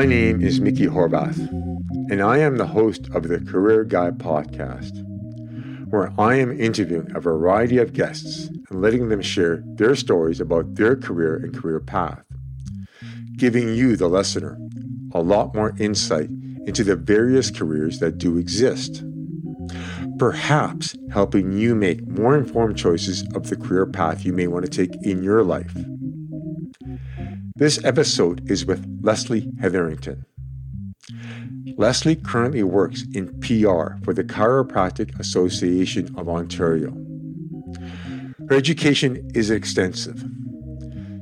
My name is Mickey Horvath, and I am the host of the Career Guy podcast, where I am interviewing a variety of guests and letting them share their stories about their career and career path, giving you, the listener, a lot more insight into the various careers that do exist. Perhaps helping you make more informed choices of the career path you may want to take in your life. This episode is with Leslie Hetherington. Leslie currently works in PR for the Chiropractic Association of Ontario. Her education is extensive.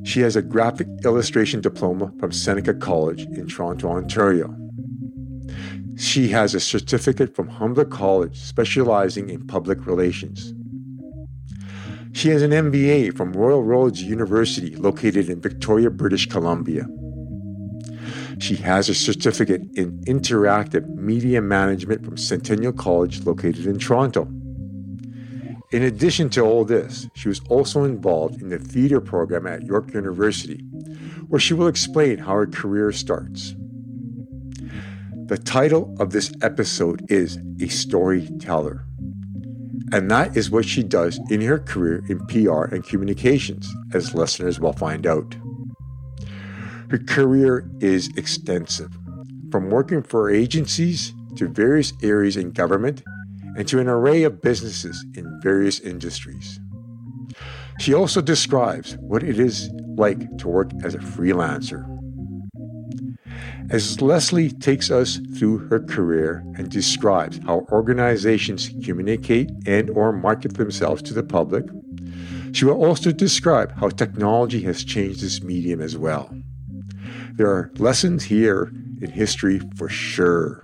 She has a graphic illustration diploma from Seneca College in Toronto, Ontario. She has a certificate from Humber College specializing in public relations. She has an MBA from Royal Roads University located in Victoria, British Columbia. She has a certificate in interactive media management from Centennial College located in Toronto. In addition to all this, she was also involved in the theater program at York University, where she will explain how her career starts. The title of this episode is A Storyteller. And that is what she does in her career in PR and communications, as listeners will find out. Her career is extensive, from working for agencies to various areas in government and to an array of businesses in various industries. She also describes what it is like to work as a freelancer as Leslie takes us through her career and describes how organizations communicate and or market themselves to the public, she will also describe how technology has changed this medium as well. There are lessons here in history for sure.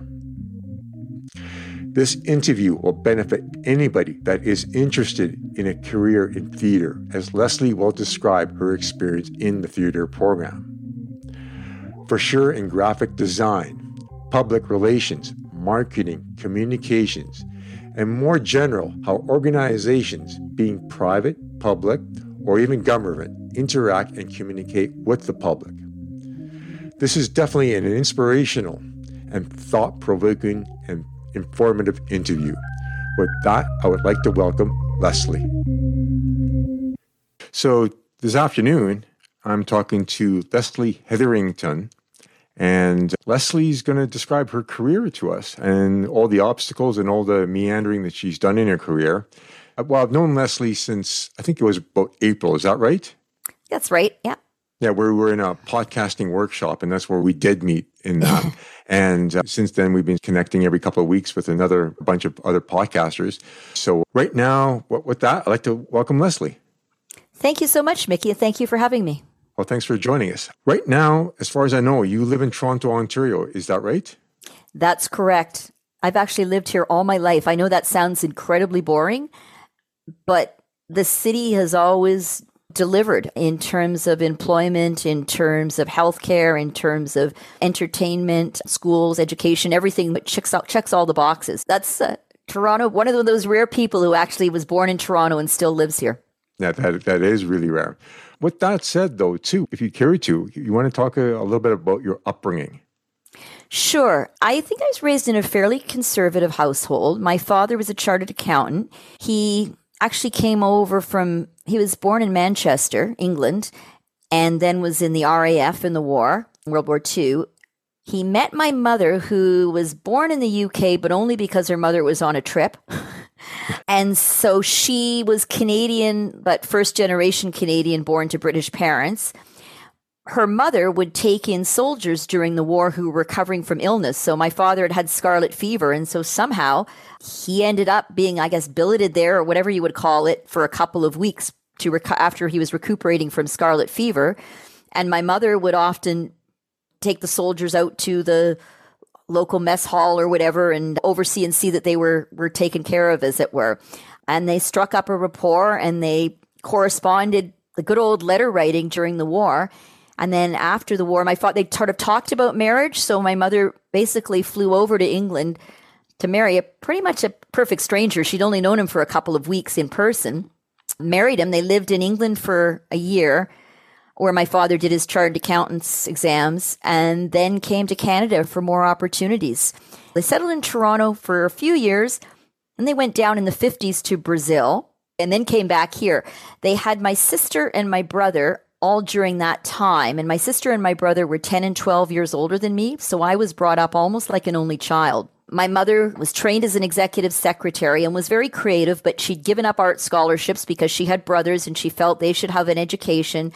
This interview will benefit anybody that is interested in a career in theater, as Leslie will describe her experience in the theater program for sure in graphic design, public relations, marketing, communications, and more general, how organizations, being private, public, or even government, interact and communicate with the public. This is definitely an inspirational and thought provoking and informative interview. With that, I would like to welcome Leslie. So, this afternoon, I'm talking to Leslie Hetherington. And Leslie's going to describe her career to us and all the obstacles and all the meandering that she's done in her career. Uh, well, I've known Leslie since I think it was about April. Is that right? That's right. Yeah. Yeah, we were in a podcasting workshop, and that's where we did meet in that. and uh, since then, we've been connecting every couple of weeks with another bunch of other podcasters. So, right now, with that, I'd like to welcome Leslie. Thank you so much, Mickey. Thank you for having me. Well, thanks for joining us. Right now, as far as I know, you live in Toronto, Ontario. Is that right? That's correct. I've actually lived here all my life. I know that sounds incredibly boring, but the city has always delivered in terms of employment, in terms of healthcare, in terms of entertainment, schools, education, everything that checks out checks all the boxes. That's uh, Toronto, one of those rare people who actually was born in Toronto and still lives here. Yeah, that that is really rare. With that said, though, too, if you care to, you want to talk a, a little bit about your upbringing. Sure. I think I was raised in a fairly conservative household. My father was a chartered accountant. He actually came over from, he was born in Manchester, England, and then was in the RAF in the war, World War II. He met my mother, who was born in the UK, but only because her mother was on a trip. and so she was Canadian, but first generation Canadian born to British parents. Her mother would take in soldiers during the war who were recovering from illness. So my father had had scarlet fever. And so somehow he ended up being, I guess, billeted there or whatever you would call it for a couple of weeks to after he was recuperating from scarlet fever. And my mother would often take the soldiers out to the local mess hall or whatever and oversee and see that they were were taken care of as it were. And they struck up a rapport and they corresponded the good old letter writing during the war. And then after the war my father they sort of talked about marriage. So my mother basically flew over to england to marry a pretty much a perfect stranger. She'd only known him for a couple of weeks in person. Married him. They lived in england for a year where my father did his chartered accountant's exams and then came to Canada for more opportunities. They settled in Toronto for a few years and they went down in the 50s to Brazil and then came back here. They had my sister and my brother all during that time. And my sister and my brother were 10 and 12 years older than me. So I was brought up almost like an only child. My mother was trained as an executive secretary and was very creative, but she'd given up art scholarships because she had brothers and she felt they should have an education.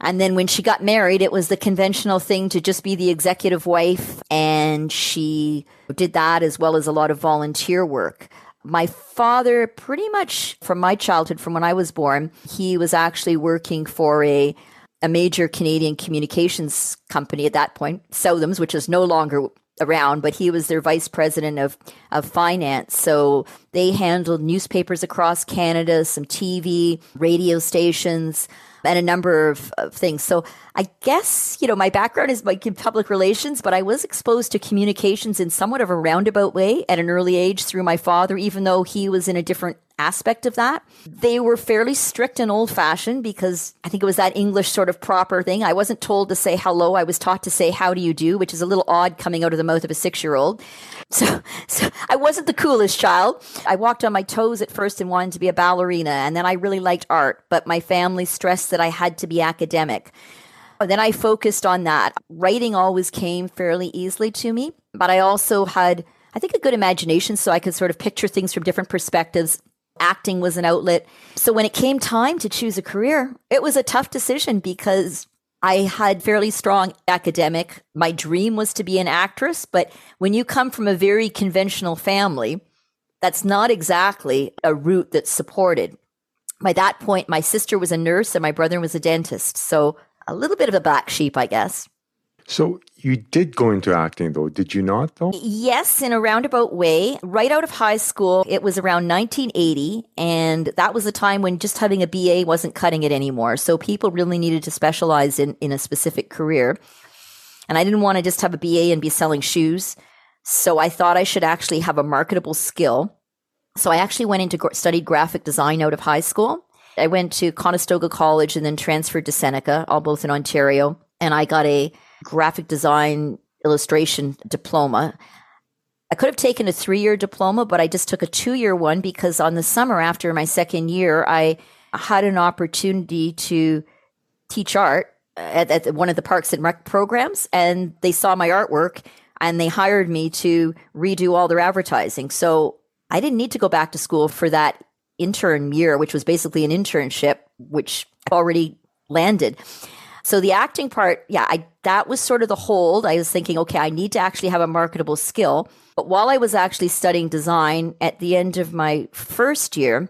And then when she got married, it was the conventional thing to just be the executive wife. And she did that as well as a lot of volunteer work. My father, pretty much from my childhood, from when I was born, he was actually working for a a major Canadian communications company at that point, Southam's, which is no longer around, but he was their vice president of, of finance. So they handled newspapers across Canada, some TV, radio stations, and a number of, of, things. So I guess, you know, my background is like in public relations, but I was exposed to communications in somewhat of a roundabout way at an early age through my father, even though he was in a different aspect of that. They were fairly strict and old fashioned because I think it was that English sort of proper thing. I wasn't told to say hello. I was taught to say, how do you do, which is a little odd coming out of the mouth of a six year old. So, so I wasn't the coolest child. I walked on my toes at first and wanted to be a ballerina. And then I really liked art, but my family stressed that I had to be academic. Then I focused on that. Writing always came fairly easily to me, but I also had, I think, a good imagination so I could sort of picture things from different perspectives. Acting was an outlet. So when it came time to choose a career, it was a tough decision because I had fairly strong academic. My dream was to be an actress, but when you come from a very conventional family, that's not exactly a route that's supported. By that point, my sister was a nurse and my brother was a dentist. So a little bit of a black sheep, I guess. So you did go into acting though, did you not though? Yes, in a roundabout way. Right out of high school, it was around 1980 and that was a time when just having a BA wasn't cutting it anymore. So people really needed to specialize in in a specific career. And I didn't want to just have a BA and be selling shoes. So I thought I should actually have a marketable skill. So I actually went into studied graphic design out of high school. I went to Conestoga College and then transferred to Seneca, all both in Ontario, and I got a graphic design illustration diploma. I could have taken a three year diploma, but I just took a two year one because on the summer after my second year, I had an opportunity to teach art at, at one of the Parks and Rec programs, and they saw my artwork and they hired me to redo all their advertising. So I didn't need to go back to school for that intern year, which was basically an internship, which already landed. So the acting part, yeah, I that was sort of the hold. I was thinking, okay, I need to actually have a marketable skill. But while I was actually studying design at the end of my first year,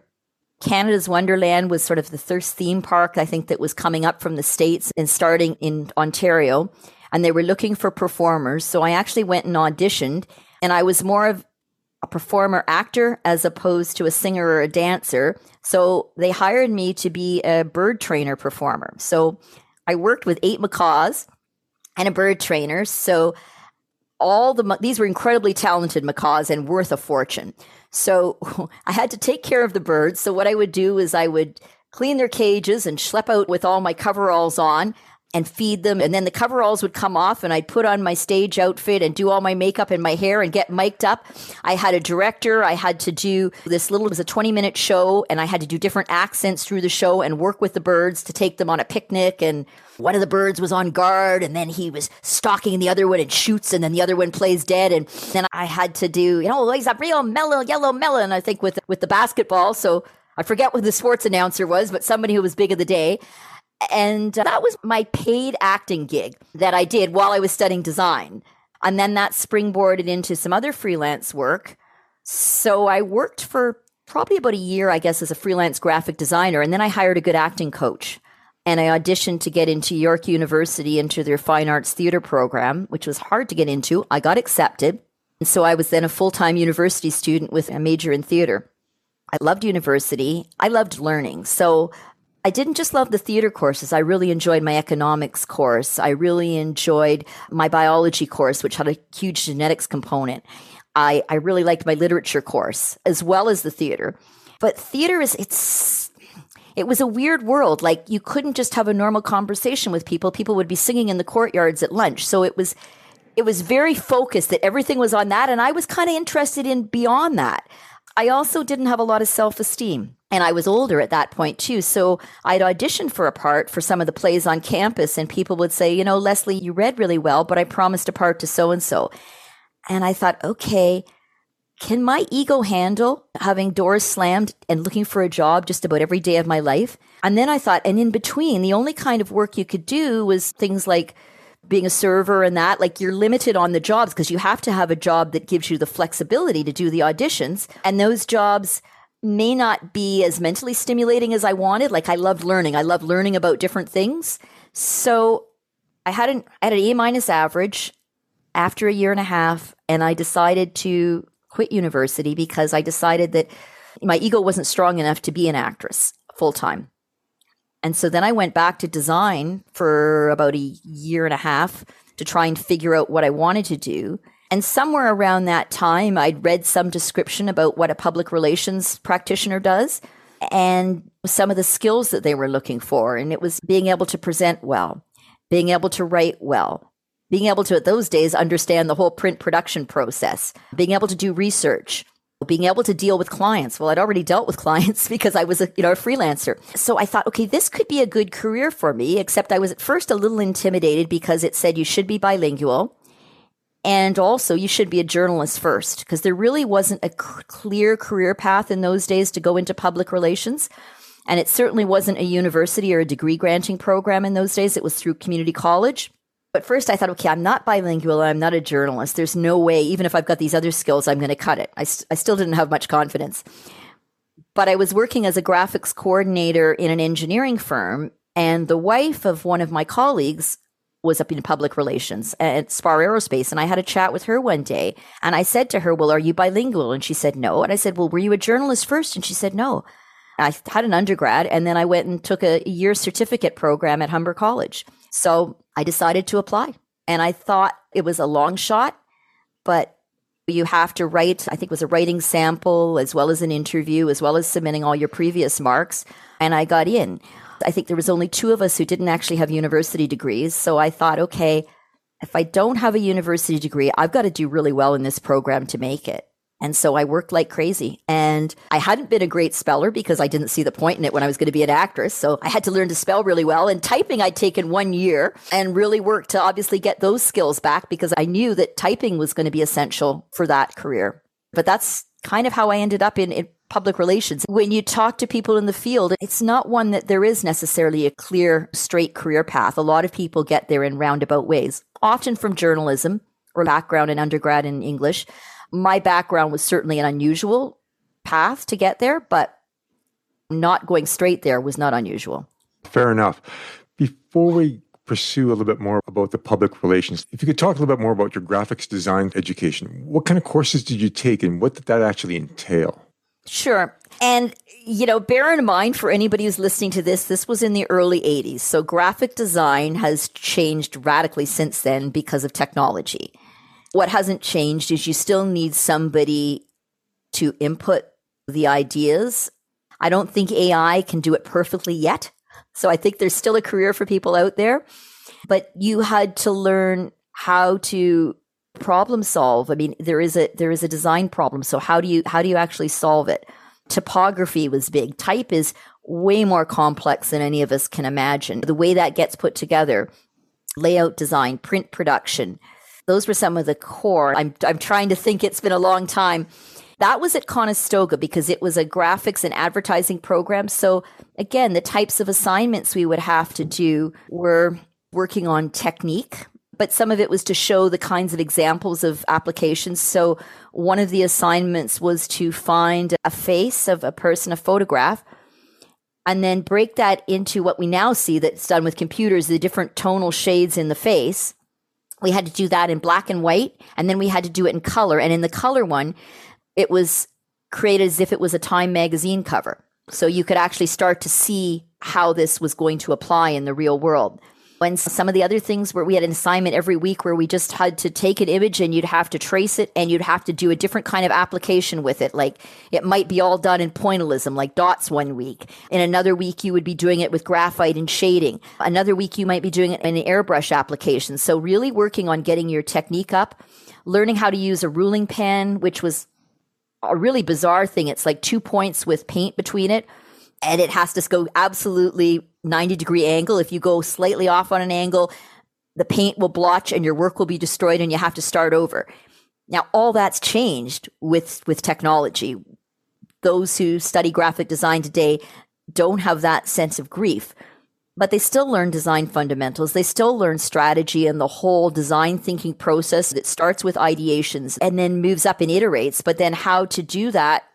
Canada's Wonderland was sort of the first theme park I think that was coming up from the States and starting in Ontario. And they were looking for performers. So I actually went and auditioned. And I was more of a performer actor as opposed to a singer or a dancer. So they hired me to be a bird trainer performer. So I worked with eight macaws and a bird trainer. So all the these were incredibly talented macaws and worth a fortune. So I had to take care of the birds. So what I would do is I would clean their cages and schlep out with all my coveralls on and feed them. And then the coveralls would come off and I'd put on my stage outfit and do all my makeup and my hair and get mic'd up. I had a director. I had to do this little, it was a 20 minute show and I had to do different accents through the show and work with the birds to take them on a picnic. And one of the birds was on guard and then he was stalking the other one and shoots and then the other one plays dead. And then I had to do, you know, he's a real mellow, yellow melon, I think with, with the basketball. So I forget what the sports announcer was, but somebody who was big of the day. And uh, that was my paid acting gig that I did while I was studying design. And then that springboarded into some other freelance work. So I worked for probably about a year, I guess, as a freelance graphic designer. And then I hired a good acting coach. And I auditioned to get into York University into their fine arts theater program, which was hard to get into. I got accepted. And so I was then a full time university student with a major in theater. I loved university. I loved learning. So I didn't just love the theater courses. I really enjoyed my economics course. I really enjoyed my biology course, which had a huge genetics component. I, I really liked my literature course as well as the theater. But theater is, it's, it was a weird world. Like you couldn't just have a normal conversation with people. People would be singing in the courtyards at lunch. So it was it was very focused that everything was on that and I was kind of interested in beyond that. I also didn't have a lot of self-esteem and I was older at that point too. So I'd auditioned for a part for some of the plays on campus and people would say, "You know, Leslie, you read really well, but I promised a part to so and so." And I thought, "Okay, can my ego handle having doors slammed and looking for a job just about every day of my life? And then I thought, and in between, the only kind of work you could do was things like being a server and that. Like you're limited on the jobs because you have to have a job that gives you the flexibility to do the auditions. And those jobs may not be as mentally stimulating as I wanted. Like I loved learning, I loved learning about different things. So I had an, I had an A minus average after a year and a half, and I decided to quit university because I decided that my ego wasn't strong enough to be an actress full time. And so then I went back to design for about a year and a half to try and figure out what I wanted to do. And somewhere around that time, I'd read some description about what a public relations practitioner does and some of the skills that they were looking for. And it was being able to present well, being able to write well, being able to, at those days, understand the whole print production process, being able to do research, being able to deal with clients. Well, I'd already dealt with clients because I was a, you know, a freelancer. So I thought, okay, this could be a good career for me, except I was at first a little intimidated because it said you should be bilingual. And also, you should be a journalist first, because there really wasn't a c- clear career path in those days to go into public relations. And it certainly wasn't a university or a degree granting program in those days. It was through community college. But first, I thought, okay, I'm not bilingual. I'm not a journalist. There's no way, even if I've got these other skills, I'm going to cut it. I, st- I still didn't have much confidence. But I was working as a graphics coordinator in an engineering firm, and the wife of one of my colleagues was up in public relations at Spar Aerospace. And I had a chat with her one day. And I said to her, Well, are you bilingual? And she said, No. And I said, Well, were you a journalist first? And she said, No. I had an undergrad, and then I went and took a year certificate program at Humber College. So I decided to apply. And I thought it was a long shot, but you have to write, I think it was a writing sample as well as an interview, as well as submitting all your previous marks. And I got in. I think there was only two of us who didn't actually have university degrees. So I thought, okay, if I don't have a university degree, I've got to do really well in this program to make it. And so I worked like crazy. And I hadn't been a great speller because I didn't see the point in it when I was going to be an actress. So I had to learn to spell really well. And typing, I'd taken one year and really worked to obviously get those skills back because I knew that typing was going to be essential for that career. But that's kind of how I ended up in, in public relations. When you talk to people in the field, it's not one that there is necessarily a clear, straight career path. A lot of people get there in roundabout ways, often from journalism or background in undergrad in English my background was certainly an unusual path to get there, but not going straight there was not unusual. Fair enough. Before we pursue a little bit more about the public relations, if you could talk a little bit more about your graphics design education, what kind of courses did you take and what did that actually entail? Sure. And, you know, bear in mind for anybody who's listening to this, this was in the early 80s. So graphic design has changed radically since then because of technology. What hasn't changed is you still need somebody to input the ideas. I don't think AI can do it perfectly yet. So I think there's still a career for people out there. But you had to learn how to problem solve. I mean, there is a there is a design problem. So how do you how do you actually solve it? Typography was big. Type is way more complex than any of us can imagine. The way that gets put together, layout design, print production, those were some of the core. I'm, I'm trying to think it's been a long time. That was at Conestoga because it was a graphics and advertising program. So again, the types of assignments we would have to do were working on technique, but some of it was to show the kinds of examples of applications. So one of the assignments was to find a face of a person, a photograph, and then break that into what we now see that's done with computers, the different tonal shades in the face. We had to do that in black and white and then we had to do it in color. And in the color one it was created as if it was a time magazine cover. So you could actually start to see how this was going to apply in the real world And some of the other things where we had an assignment every week where we just had to take an image and you'd have to trace it and you'd have to do a different kind of application with it. Like it might be all done in pointillism, like dots one week. In another week, you would be doing it with graphite and shading. Another week, you might be doing it in an airbrush application. So really working on getting your technique up, learning how to use a ruling pen, which was a really bizarre thing. It's like two points with paint between it and it has to go absolutely 90 degree angle. If you go slightly off on an angle, the paint will blotch and your work will be destroyed and you have to start over. Now, all that's changed with, with technology. Those who study graphic design today don't have that sense of grief, but they still learn design fundamentals. They still learn strategy and the whole design thinking process that starts with ideations and then moves up and iterates, but then how to do that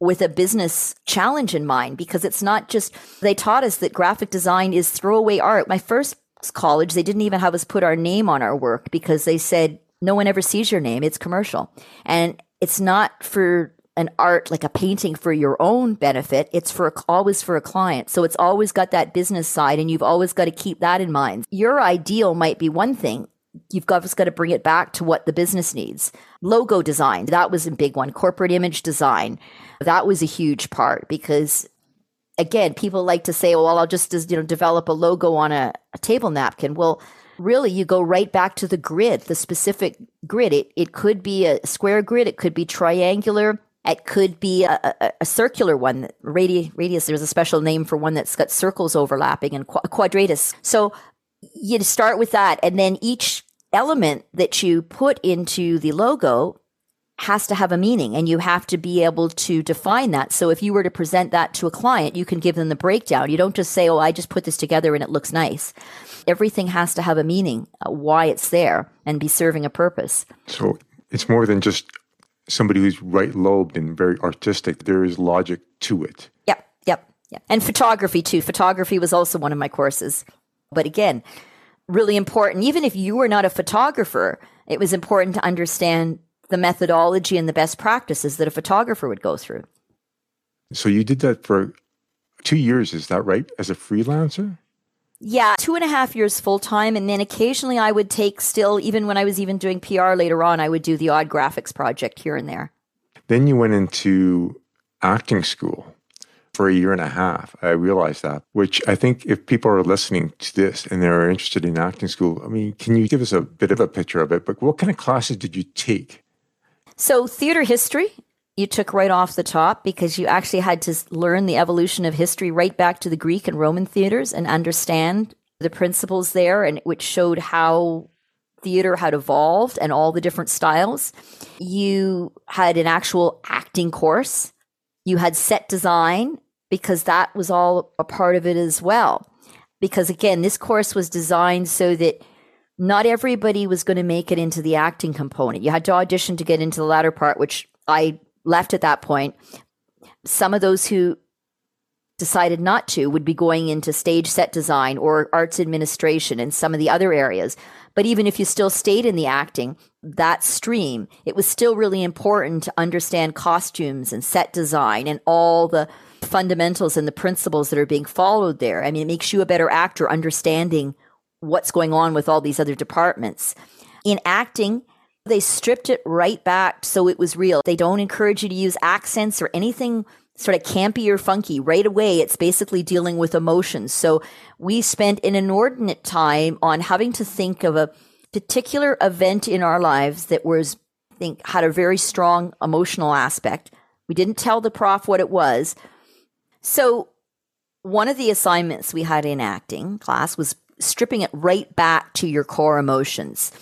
with a business challenge in mind because it's not just they taught us that graphic design is throwaway art. My first college, they didn't even have us put our name on our work because they said no one ever sees your name. It's commercial. And it's not for an art like a painting for your own benefit. It's for always for a client. So it's always got that business side and you've always got to keep that in mind. Your ideal might be one thing you've got, just got to bring it back to what the business needs. Logo design, that was a big one. Corporate image design, that was a huge part because again, people like to say, oh, well, I'll just you know develop a logo on a, a table napkin. Well, really you go right back to the grid, the specific grid. It it could be a square grid, it could be triangular, it could be a, a, a circular one. Radi- radius, there's a special name for one that's got circles overlapping and qu- quadratus. So you start with that, and then each element that you put into the logo has to have a meaning and you have to be able to define that. So if you were to present that to a client, you can give them the breakdown. You don't just say, Oh, I just put this together and it looks nice. Everything has to have a meaning, uh, why it's there and be serving a purpose. So it's more than just somebody who's right lobed and very artistic. There is logic to it. Yep. Yep. Yep. And photography too. Photography was also one of my courses. But again, really important. Even if you were not a photographer, it was important to understand the methodology and the best practices that a photographer would go through. So you did that for two years, is that right? As a freelancer? Yeah, two and a half years full time. And then occasionally I would take still, even when I was even doing PR later on, I would do the odd graphics project here and there. Then you went into acting school for a year and a half. I realized that, which I think if people are listening to this and they're interested in acting school, I mean, can you give us a bit of a picture of it? But what kind of classes did you take? So, theater history, you took right off the top because you actually had to learn the evolution of history right back to the Greek and Roman theaters and understand the principles there, and which showed how theater had evolved and all the different styles. You had an actual acting course. You had set design because that was all a part of it as well. Because again, this course was designed so that not everybody was going to make it into the acting component. You had to audition to get into the latter part, which I left at that point. Some of those who decided not to would be going into stage set design or arts administration and some of the other areas. But even if you still stayed in the acting, that stream, it was still really important to understand costumes and set design and all the fundamentals and the principles that are being followed there. I mean, it makes you a better actor understanding what's going on with all these other departments. In acting, they stripped it right back so it was real. They don't encourage you to use accents or anything sort of campy or funky. Right away, it's basically dealing with emotions. So we spent an inordinate time on having to think of a particular event in our lives that was, I think, had a very strong emotional aspect. We didn't tell the prof what it was. So one of the assignments we had in acting class was stripping it right back to your core emotions.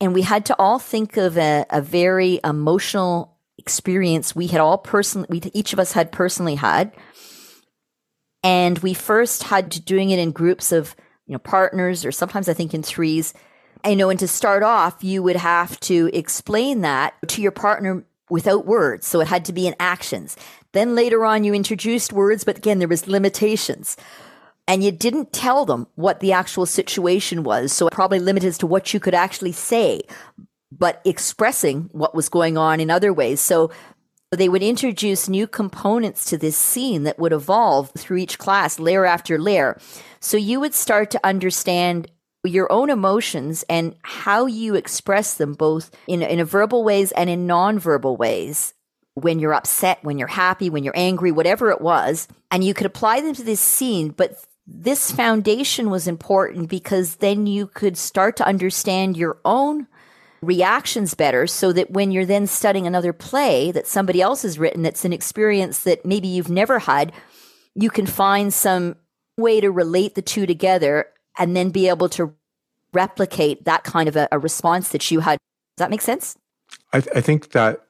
And we had to all think of a, a very emotional experience we had all personally, we, each of us had personally had. And we first had to doing it in groups of, you know, partners or sometimes I think in threes. I know, and to start off, you would have to explain that to your partner without words. So it had to be in actions. Then later on, you introduced words, but again, there was limitations and you didn't tell them what the actual situation was. So probably limited to what you could actually say, but expressing what was going on in other ways. So they would introduce new components to this scene that would evolve through each class, layer after layer. So you would start to understand your own emotions and how you express them both in, in a verbal ways and in nonverbal ways when you're upset, when you're happy, when you're angry, whatever it was. And you could apply them to this scene, but this foundation was important because then you could start to understand your own reactions better so that when you're then studying another play that somebody else has written that's an experience that maybe you've never had, you can find some way to relate the two together and then be able to replicate that kind of a, a response that you had. Does that make sense? I, th- I think that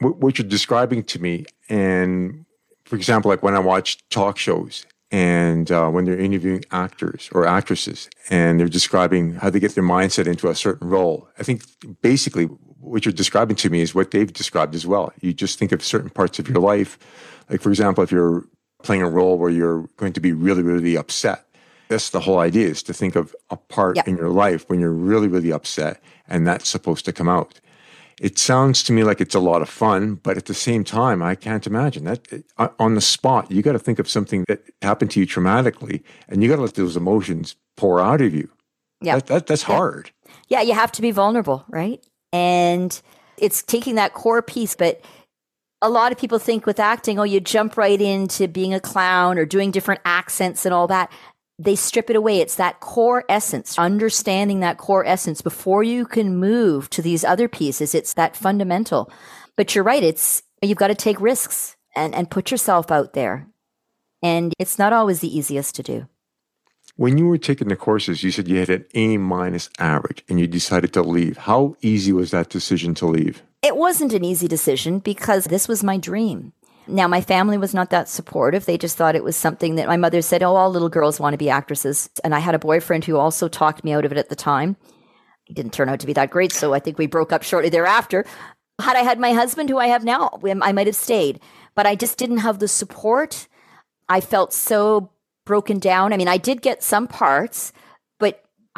what you're describing to me, and for example, like when I watch talk shows and uh, when they're interviewing actors or actresses and they're describing how they get their mindset into a certain role, I think basically what you're describing to me is what they've described as well. You just think of certain parts of your life. Like, for example, if you're playing a role where you're going to be really, really upset, that's the whole idea is to think of a part yeah. in your life when you're really, really upset and that's supposed to come out. It sounds to me like it's a lot of fun, but at the same time, I can't imagine that uh, on the spot. You got to think of something that happened to you traumatically, and you got to let those emotions pour out of you. Yeah, that, that, that's yeah. hard. Yeah, you have to be vulnerable, right? And it's taking that core piece, but a lot of people think with acting, oh, you jump right into being a clown or doing different accents and all that they strip it away. It's that core essence, understanding that core essence before you can move to these other pieces. It's that fundamental. But you're right. It's, you've got to take risks and, and put yourself out there. And it's not always the easiest to do. When you were taking the courses, you said you had an A minus average and you decided to leave. How easy was that decision to leave? It wasn't an easy decision because this was my dream. Now, my family was not that supportive. They just thought it was something that my mother said, oh, all little girls want to be actresses. And I had a boyfriend who also talked me out of it at the time. He didn't turn out to be that great, so I think we broke up shortly thereafter. Had I had my husband, who I have now, I might have stayed. But I just didn't have the support. I felt so broken down. I mean, I did get some parts,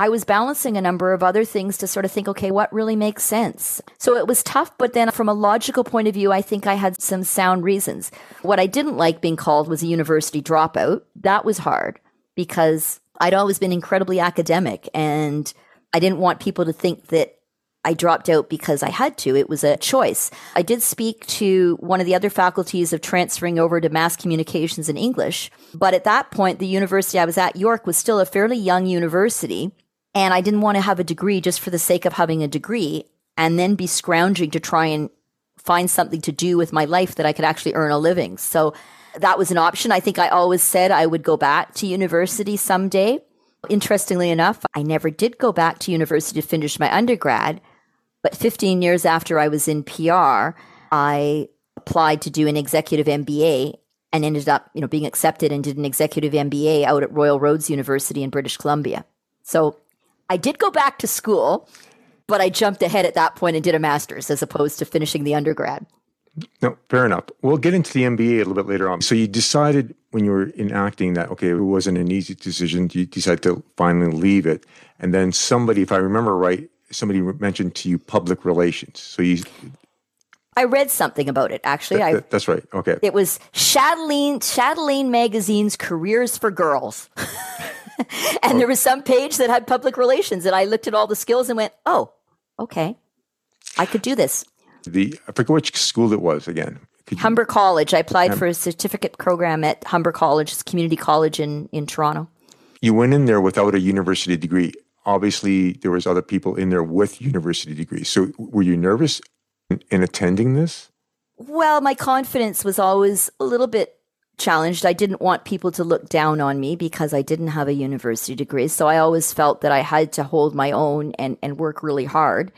I was balancing a number of other things to sort of think, okay, what really makes sense? So it was tough, but then from a logical point of view, I think I had some sound reasons. What I didn't like being called was a university dropout. That was hard because I'd always been incredibly academic and I didn't want people to think that I dropped out because I had to. It was a choice. I did speak to one of the other faculties of transferring over to mass communications and English. But at that point, the university I was at, York, was still a fairly young university. And I didn't want to have a degree just for the sake of having a degree and then be scrounging to try and find something to do with my life that I could actually earn a living. So that was an option. I think I always said I would go back to university someday. Interestingly enough, I never did go back to university to finish my undergrad. But 15 years after I was in PR, I applied to do an executive MBA and ended up, you know, being accepted and did an executive MBA out at Royal Roads University in British Columbia. So I did go back to school, but I jumped ahead at that point and did a master's as opposed to finishing the undergrad. No, fair enough. We'll get into the MBA a little bit later on. So you decided when you were in acting that okay, it wasn't an easy decision. You decided to finally leave it, and then somebody, if I remember right, somebody mentioned to you public relations. So you. I read something about it actually. That, that, that's right. Okay. It was Chatelaine Chatelaine Magazine's Careers for Girls. and there was some page that had public relations, and I looked at all the skills and went, "Oh, okay, I could do this." The I forget which school it was again. Humber College. I applied for a certificate program at Humber College, it's community college in in Toronto. You went in there without a university degree. Obviously, there was other people in there with university degrees. So, were you nervous in, in attending this? Well, my confidence was always a little bit challenged. I didn't want people to look down on me because I didn't have a university degree. So I always felt that I had to hold my own and, and work really hard.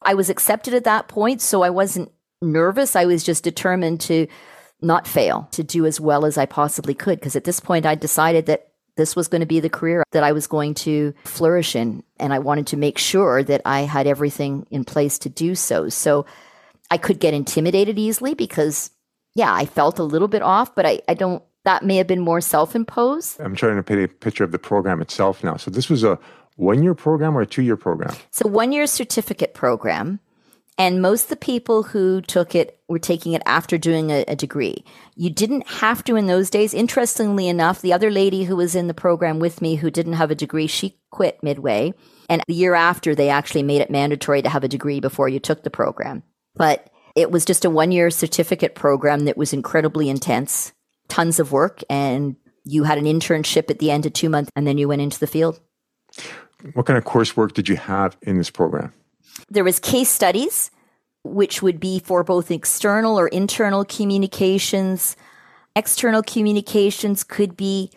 I was accepted at that point, so I wasn't nervous. I was just determined to not fail, to do as well as I possibly could. Because at this point, I decided that this was going to be the career that I was going to flourish in. And I wanted to make sure that I had everything in place to do so. So I could get intimidated easily because yeah, I felt a little bit off, but I, I don't, that may have been more self imposed. I'm trying to paint a picture of the program itself now. So this was a one year program or a two year program? So one year certificate program. And most of the people who took it were taking it after doing a, a, degree. You didn't have to in those days. Interestingly enough, the other lady who was in the program with me who didn't have a degree, she quit midway. And the year after, they actually made it mandatory to have a degree before you took the program. But it was just a one year certificate program that was incredibly intense, tons of work, and you had an internship at the end of two months, and then you went into the field. What kind of coursework did you have in this program? There was case studies, which would be for both external or internal communications. External communications could be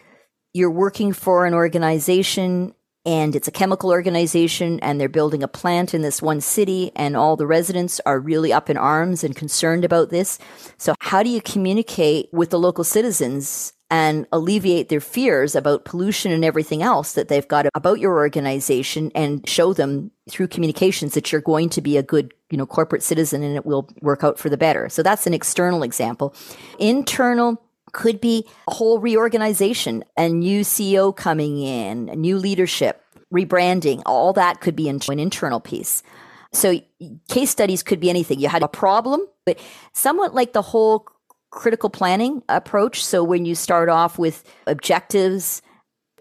you're working for an organization and it's a chemical organization and they're building a plant in this one city and all the residents are really up in arms and concerned about this. So how do you communicate with the local citizens and alleviate their fears about pollution and everything else that they've got about your organization and show them through communications that you're going to be a good, you know, corporate citizen and it will work out for the better. So that's an external example. Internal could be a whole reorganization, a new CEO coming in, new leadership, rebranding. All that could be an internal piece. So case studies could be anything. You had a problem, but somewhat like the whole critical planning approach. So when you start off with objectives,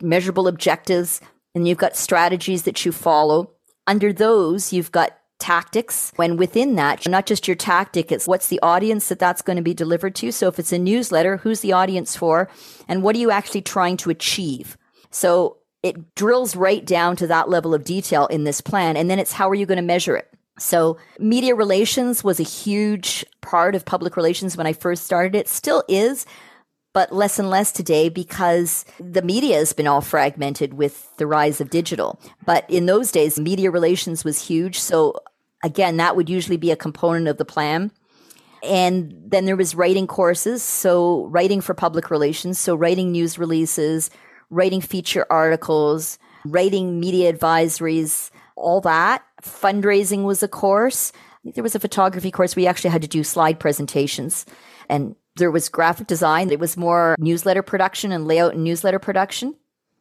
measurable objectives, and you've got strategies that you follow, under those, you've got tactics. When within that, not just your tactic, it's what's the audience that that's going to be delivered to. So if it's a newsletter, who's the audience for? And what are you actually trying to achieve? So it drills right down to that level of detail in this plan. And then it's how are you going to measure it? So media relations was a huge part of public relations when I first started. It still is, but less and less today because the media has been all fragmented with the rise of digital. But in those days, media relations was huge. So again, that would usually be a component of the plan. And then there was writing courses. So writing for public relations. So writing news releases, writing feature articles, writing media advisories, all that. Fundraising was a course. there was a photography course. We actually had to do slide presentations and there was graphic design. It was more newsletter production and layout and newsletter production.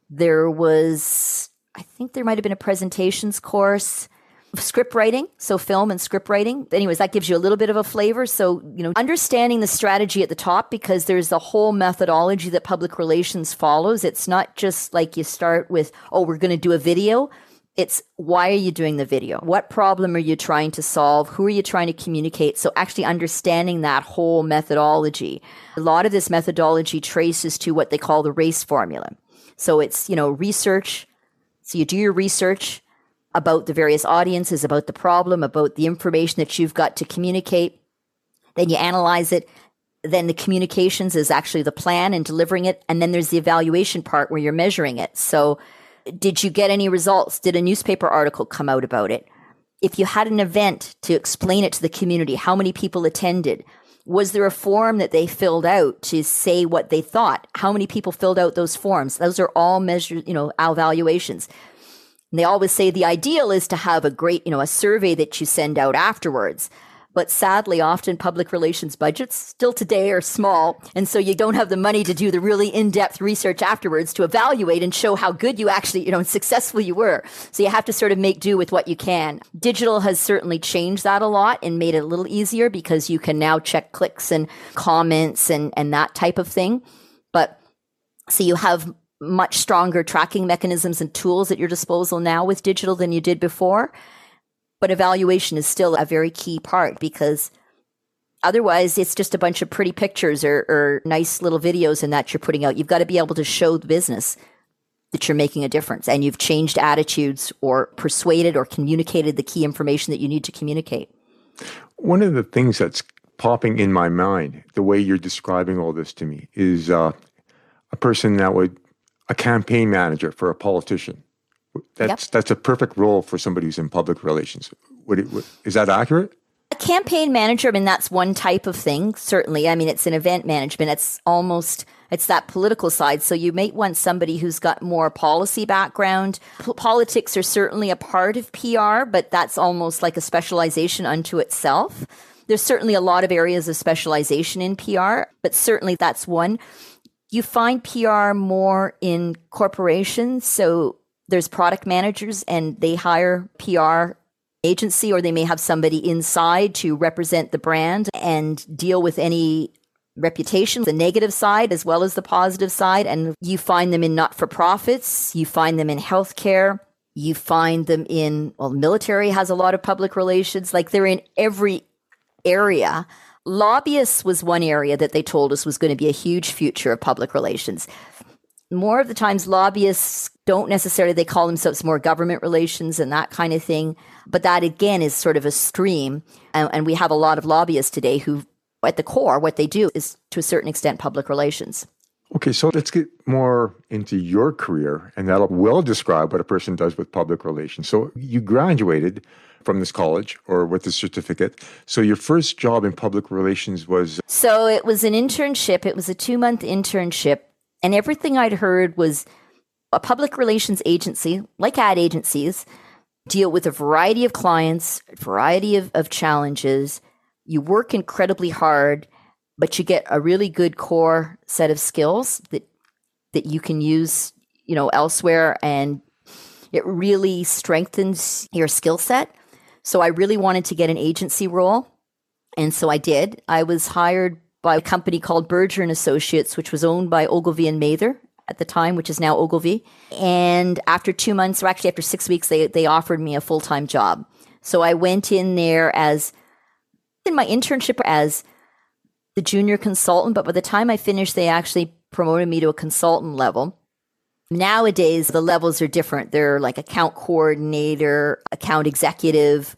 There was, I think there might have been a presentations course script writing, so film and script writing. Anyways, that gives you a little bit of a flavor. So, you know, understanding the strategy at the top because there's a whole methodology that public relations follows. It's not just like you start with, oh, we're going to do a video. It's why are you doing the video? What problem are you trying to solve? Who are you trying to communicate? So actually understanding that whole methodology. A lot of this methodology traces to what they call the race formula. So it's, you know, research. So you do your research about the various audiences, about the problem, about the information that you've got to communicate. Then you analyze it. Then the communications is actually the plan and delivering it. And then there's the evaluation part where you're measuring it. So did you get any results? Did a newspaper article come out about it? If you had an event to explain it to the community, how many people attended? Was there a form that they filled out to say what they thought? How many people filled out those forms? Those are all measured, you know, our evaluations. And they always say the ideal is to have a great, you know, a survey that you send out afterwards. But sadly, often public relations budgets still today are small. And so you don't have the money to do the really in-depth research afterwards to evaluate and show how good you actually, you know, successful you were. So you have to sort of make do with what you can. Digital has certainly changed that a lot and made it a little easier because you can now check clicks and comments and, and that type of thing. But so you have much stronger tracking mechanisms and tools at your disposal now with digital than you did before. But evaluation is still a very key part because otherwise it's just a bunch of pretty pictures or, or nice little videos and that you're putting out. You've got to be able to show the business that you're making a difference and you've changed attitudes or persuaded or communicated the key information that you need to communicate. One of the things that's popping in my mind, the way you're describing all this to me, is uh, a person that would, a campaign manager for a politician that's yep. that's a perfect role for somebody who's in public relations. Would it, would, is that accurate? A campaign manager, I mean, that's one type of thing. Certainly, I mean, it's an event management. It's almost it's that political side. So you may want somebody who's got more policy background. P- politics are certainly a part of PR, but that's almost like a specialization unto itself. There's certainly a lot of areas of specialization in PR, but certainly that's one. You find PR more in corporations. So there's product managers and they hire PR agency or they may have somebody inside to represent the brand and deal with any reputation, the negative side as well as the positive side. And you find them in not for profits, you find them in healthcare, you find them in, well, military has a lot of public relations, like they're in every area. Lobbyists was one area that they told us was going to be a huge future of public relations. More of the times, lobbyists don't necessarily, they call themselves more government relations and that kind of thing. But that again is sort of a stream. And, and we have a lot of lobbyists today who at the core, what they do is to a certain extent public relations. Okay, so let's get more into your career, and that'll well describe what a person does with public relations. So you graduated from this college or with the certificate. So your first job in public relations was uh, So it was an internship. It was a 2-month internship, and everything I'd heard was a public relations agency, like ad agencies, deal with a variety of clients, a variety of, of challenges you work incredibly hard, but you get a really good core set of skills that that you can use, you know, elsewhere and it really strengthens your skill set. So I really wanted to get an agency role. And so I did. I was hired by a company called Berger and Associates, which was owned by Ogilvy and Mather at the time, which is now Ogilvy. And after two months, or actually after six weeks, they, they offered me a full time job. So I went in there as in my internship as the junior consultant, but by the time I finished, they actually promoted me to a consultant level. Nowadays, the levels are different. They're like account coordinator, account executive,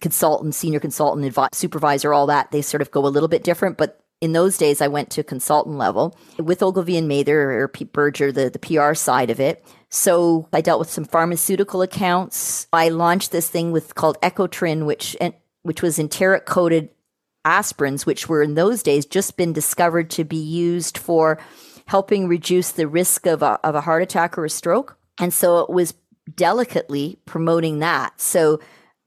consultant, senior consultant, supervisor, all that. They sort of go a little bit different. But in those days, I went to consultant level with Ogilvy and Mather or Berger, the, the PR side of it. So I dealt with some pharmaceutical accounts. I launched this thing with called Ecotrin, which which was enteric coated aspirins, which were in those days just been discovered to be used for helping reduce the risk of a, of a heart attack or a stroke. And so it was delicately promoting that. So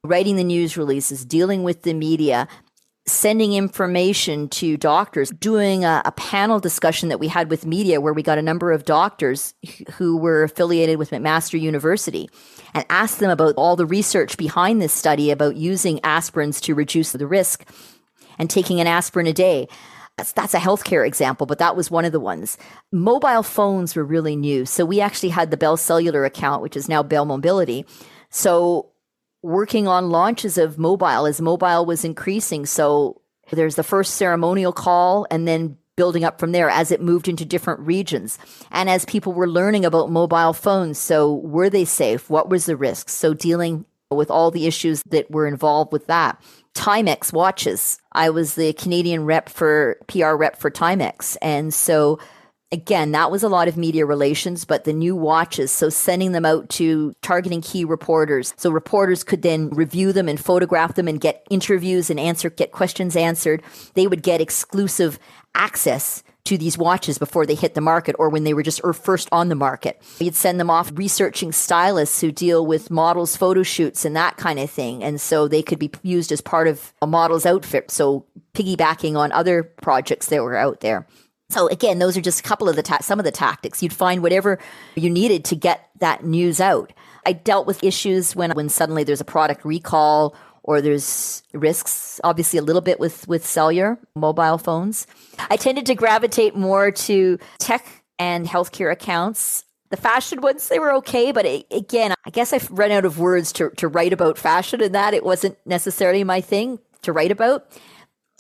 writing the news releases, dealing with the media, sending information to doctors, doing a, a, panel discussion that we had with media where we got a number of doctors who were affiliated with McMaster University and asked them about all the research behind this study about using aspirins to reduce the risk and taking an aspirin a day. That's, that's a healthcare example, but that was one of the ones. Mobile phones were really new. So we actually had the Bell Cellular account, which is now Bell Mobility. So working on launches of mobile as mobile was increasing. So there's the first ceremonial call and then building up from there as it moved into different regions. And as people were learning about mobile phones, so were they safe? What was the risk? So dealing with all the issues that were involved with that. Timex watches. I was the Canadian rep for PR rep for Timex. And so again, that was a lot of media relations, but the new watches, so sending them out to targeting key reporters. So reporters could then review them and photograph them and get interviews and answer, get questions answered. They would get exclusive access to these watches before they hit the market or when they were just or first on the market. You'd send them off researching stylists who deal with models photo shoots and that kind of thing. And so they could be used as part of a model's outfit. So piggybacking on other projects that were out there. So again, those are just a couple of the ta- some of the tactics. You'd find whatever you needed to get that news out. I dealt with issues when when suddenly there's a product recall or there's risks obviously a little bit with with cellular mobile phones. I tended to gravitate more to tech and healthcare accounts. The fashion ones, they were okay, but it, again, I guess I've run out of words to, to write about fashion and that it wasn't necessarily my thing to write about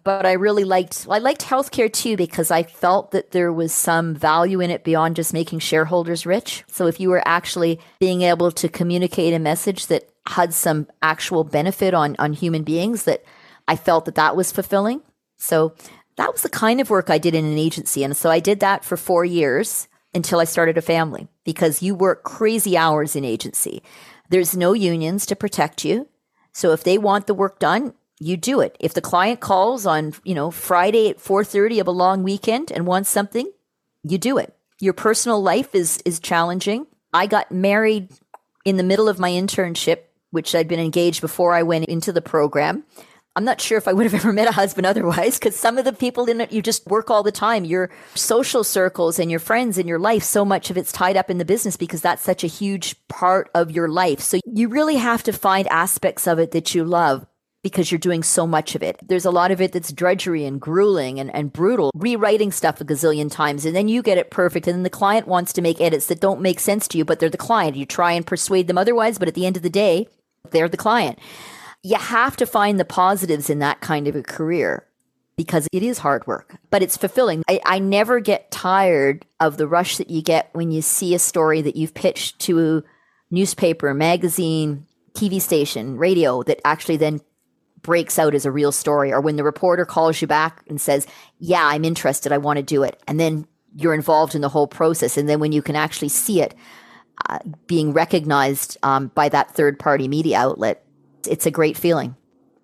but I really liked I liked healthcare too because I felt that there was some value in it beyond just making shareholders rich. So if you were actually being able to communicate a message that had some actual benefit on on human beings that I felt that that was fulfilling. So that was the kind of work I did in an agency and so I did that for 4 years until I started a family because you work crazy hours in agency. There's no unions to protect you. So if they want the work done, you do it. If the client calls on, you know, Friday at 4:30 of a long weekend and wants something, you do it. Your personal life is is challenging. I got married in the middle of my internship, which I'd been engaged before I went into the program. I'm not sure if I would have ever met a husband otherwise because some of the people in it, you just work all the time. Your social circles and your friends and your life, so much of it's tied up in the business because that's such a huge part of your life. So you really have to find aspects of it that you love because you're doing so much of it. There's a lot of it that's drudgery and grueling and, and brutal, rewriting stuff a gazillion times, and then you get it perfect. And then the client wants to make edits that don't make sense to you, but they're the client. You try and persuade them otherwise, but at the end of the day, they're the client you have to find the positives in that kind of a career because it is hard work, but it's fulfilling. I, I, never get tired of the rush that you get when you see a story that you've pitched to a newspaper, magazine, TV station, radio that actually then breaks out as a real story, or when the reporter calls you back and says, Yeah, I'm interested, I want to do it. And then you're involved in the whole process. And then when you can actually see it uh, being recognized um, by that third party media outlet, it's a great feeling.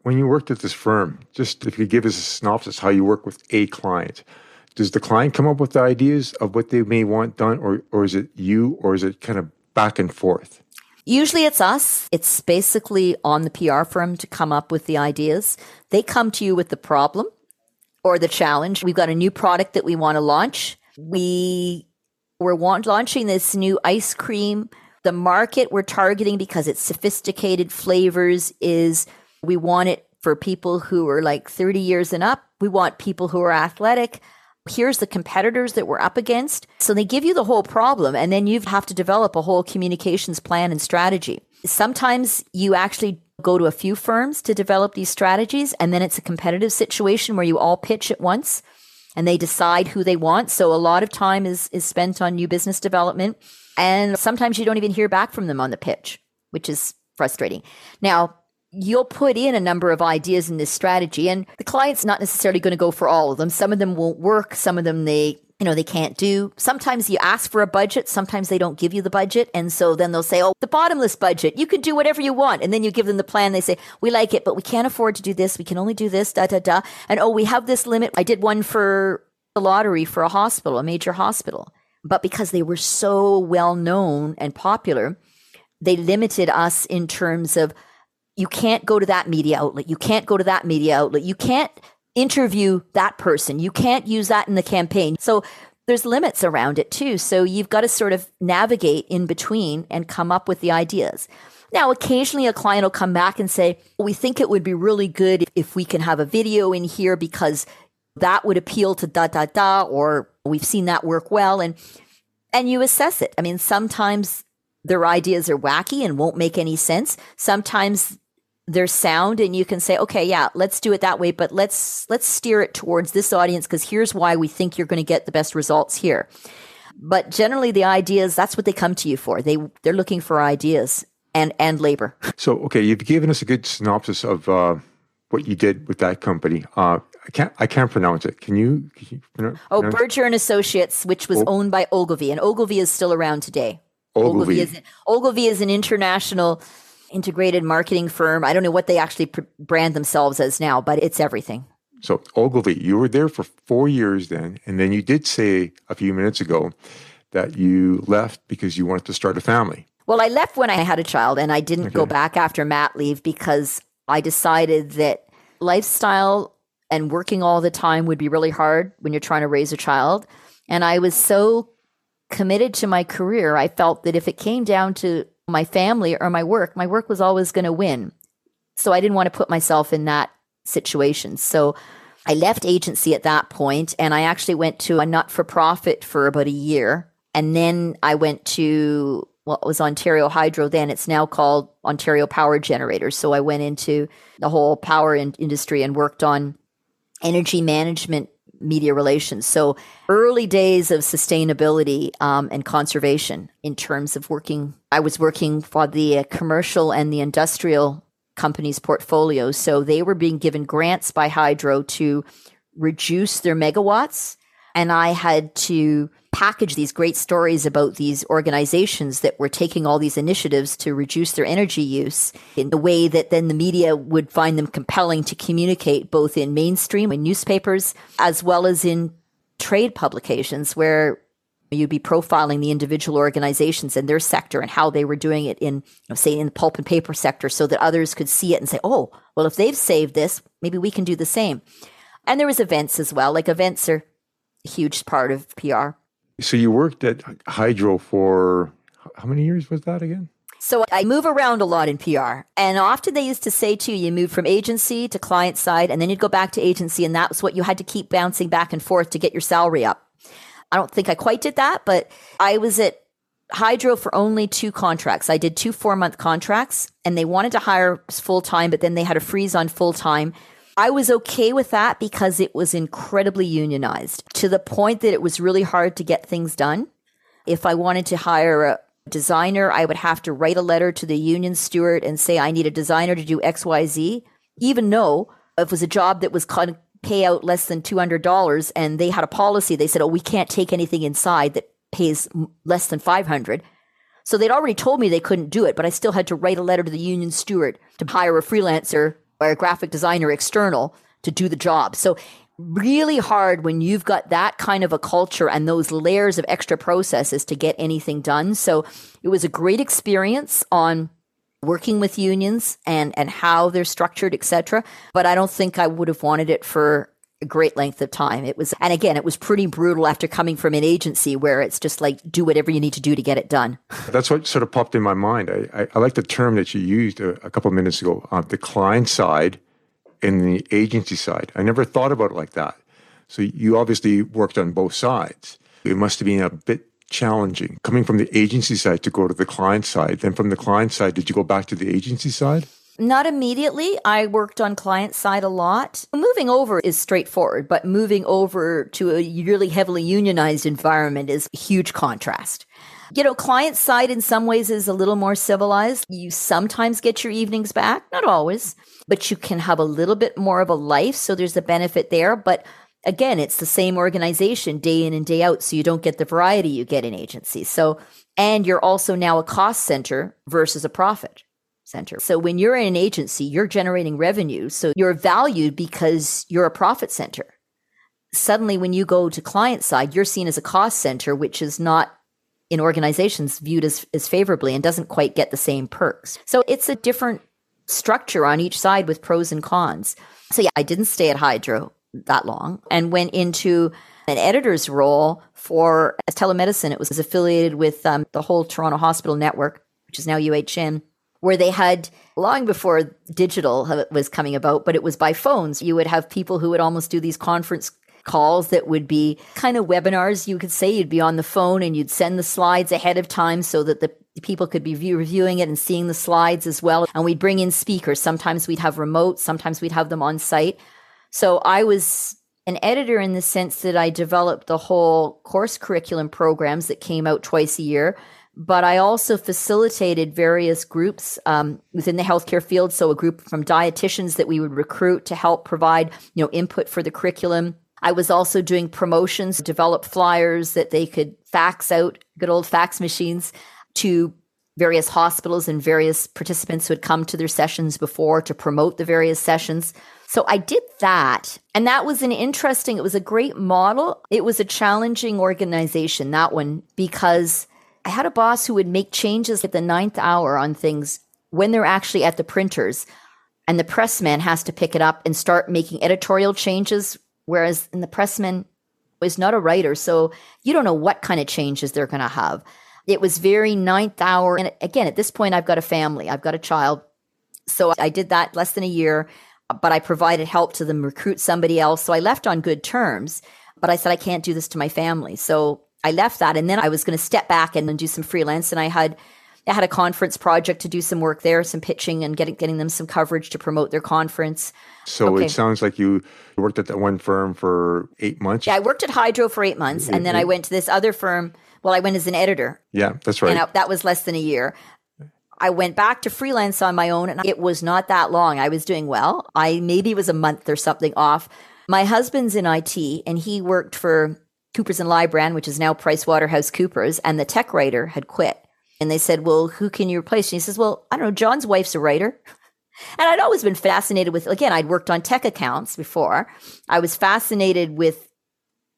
When you worked at this firm, just if you give us a synopsis how you work with a client, does the client come up with the ideas of what they may want done, or, or is it you, or is it kind of back and forth? Usually it's us. It's basically on the PR firm to come up with the ideas. They come to you with the problem or the challenge. We've got a new product that we want to launch. We we're launching this new ice cream the market we're targeting because it's sophisticated flavors is we want it for people who are like 30 years and up. We want people who are athletic. Here's the competitors that we're up against. So they give you the whole problem and then you have to develop a whole communications plan and strategy. Sometimes you actually go to a few firms to develop these strategies and then it's a competitive situation where you all pitch at once and they decide who they want. So a lot of time is is spent on new business development and sometimes you don't even hear back from them on the pitch, which is frustrating. Now, you'll put in a number of ideas in this strategy and the client's not necessarily going to go for all of them. Some of them won't work. Some of them they, you know, they can't do. Sometimes you ask for a budget. Sometimes they don't give you the budget. And so then they'll say, Oh, the bottomless budget, you can do whatever you want. And then you give them the plan. They say, we like it, but we can't afford to do this. We can only do this, da, da, da. And oh, we have this limit. I did one for the lottery for a hospital, a major hospital. But because they were so well known and popular, they limited us in terms of you can't go to that media outlet, you can't go to that media outlet, you can't interview that person, you can't use that in the campaign. So there's limits around it too. So you've got to sort of navigate in between and come up with the ideas. Now, occasionally a client will come back and say, We think it would be really good if we can have a video in here because that would appeal to da da da, or we've seen that work well. And and you assess it. I mean, sometimes their ideas are wacky and won't make any sense. Sometimes they're sound and you can say, okay, yeah, let's do it that way, but let's let's steer it towards this audience because here's why we think you're going to get the best results here. But generally the ideas, that's what they come to you for. They they're looking for ideas and and labor. So, okay, you've given us a good synopsis of uh, what you did with that company. Uh, I can't I can't pronounce it. Can you? Can you pronounce oh, Berger and Associates, which was owned by Ogilvy, and Ogilvy is still around today. Ogilvy, Ogilvy is, Ogilvy is an international integrated marketing firm. I don't know what they actually pr- brand themselves as now, but it's everything. So Ogilvy, you were there for four years then, and then you did say a few minutes ago that you left because you wanted to start a family. Well, I left when I had a child, and I didn't okay. go back after mat leave because I decided that lifestyle and working all the time would be really hard when you're trying to raise a child. And I was so committed to my career, I felt that if it came down to my family or my work, my work was always going to win. So I didn't want to put myself in that situation. So I left agency at that point and I actually went to a not for profit for about a year. And then I went to what was Ontario Hydro then. It's now called Ontario Power Generators. So I went into the whole power in- industry and worked on energy management media relations. So early days of sustainability um, and conservation in terms of working. I was working for the uh, commercial and the industrial companies' portfolios. So they were being given grants by Hydro to reduce their megawatts. And I had to package these great stories about these organizations that were taking all these initiatives to reduce their energy use in the way that then the media would find them compelling to communicate both in mainstream in newspapers as well as in trade publications where You'd be profiling the individual organizations and their sector and how they were doing it in, you know, say, in the pulp and paper sector so that others could see it and say, oh, well, if they've saved this, maybe we can do the same. And there was events as well. Like events are huge part of PR. So you worked at Hydro for how many years was that again? So I move around a lot in PR. And often they used to say to you, you move from agency to client side, and then you'd go back to agency, and that was what you had to keep bouncing back and forth to get your salary up. I don't think I quite did that, but I was at Hydro for only two contracts. I did two four month contracts, and they wanted to hire full time, but then they had a freeze on full time. I was okay with that because it was incredibly unionized to the point that it was really hard to get things done. If I wanted to hire a designer, I would have to write a letter to the union steward and say, I need a designer to do XYZ, even though it was a job that was of pay out less than $200 and they had a policy. They said, oh, we can't take anything inside that pays less than 500 so they'd already told me they couldn't do it, but I still had to write a letter to the union steward to hire a freelancer or a graphic designer external to do the job. So really hard when you've got that kind of a culture and those layers of extra processes to get anything done. So it was a great experience on working with unions and and how they're structured, etc. But I don't think I would have wanted it for a great length of time. It was, and again, it was pretty brutal after coming from an agency where it's just like do whatever you need to do to get it done. That's what sort of popped in my mind. I, I, I like the term that you used a, a couple of minutes ago, uh, the client side and the agency side. I never thought about it like that. So you obviously worked on both sides. It must have been a bit challenging coming from the agency side to go to the client side. Then from the client side, did you go back to the agency side? Not immediately. I worked on client side a lot. Moving over is straightforward, but moving over to a really heavily unionized environment is a huge contrast. You know, client side in some ways is a little more civilized. You sometimes get your evenings back, not always, but you can have a little bit more of a life. So there's a benefit there. But again, it's the same organization day in and day out. So you don't get the variety you get in agencies. So, and you're also now a cost center versus a profit center. So when you're in an agency, you're generating revenue. So you're valued because you're a profit center. Suddenly, when you go to client side, you're seen as a cost center, which is not in organizations viewed as, as favorably and doesn't quite get the same perks. So it's a different structure on each side with pros and cons. So yeah, I didn't stay at Hydro that long and went into an editor's role for as telemedicine. It was affiliated with um, the whole Toronto Hospital Network, which is now UHN, where they had long before digital was coming about, but it was by phones. You would have people who would almost do these conference calls that would be kind of webinars, you could say. You'd be on the phone and you'd send the slides ahead of time so that the people could be view- reviewing it and seeing the slides as well. And we'd bring in speakers. Sometimes we'd have remote, sometimes we'd have them on site. So I was an editor in the sense that I developed the whole course curriculum programs that came out twice a year. But I also facilitated various groups um, within the healthcare field. So a group from dietitians that we would recruit to help provide, you know, input for the curriculum I was also doing promotions, develop flyers that they could fax out, good old fax machines, to various hospitals and various participants who had come to their sessions before to promote the various sessions. So I did that. And that was an interesting, it was a great model. It was a challenging organization, that one, because I had a boss who would make changes at the ninth hour on things when they're actually at the printers. And the pressman has to pick it up and start making editorial changes Whereas in the pressman is not a writer, so you don't know what kind of changes they're going to have. It was very ninth hour. And again, at this point, I've got a family, I've got a child. So I did that less than a year, but I provided help to them recruit somebody else. So I left on good terms, but I said, I can't do this to my family. So I left that. And then I was going to step back and then do some freelance. And I had I had a conference project to do some work there, some pitching and getting getting them some coverage to promote their conference. So okay. it sounds like you worked at that one firm for eight months. Yeah, I worked at Hydro for eight months, and then I mm-hmm. went to this other firm. Well, I went as an editor. Yeah, that's right. And I, that was less than a year. I went back to freelance on my own, and it was not that long. I was doing well. I maybe was a month or something off. My husband's in IT, and he worked for Coopers and Lybrand, which is now Price Waterhouse Coopers, and the tech writer had quit. And they said, Well, who can you replace? And he says, Well, I don't know. John's wife's a writer. And I'd always been fascinated with, again, I'd worked on tech accounts before. I was fascinated with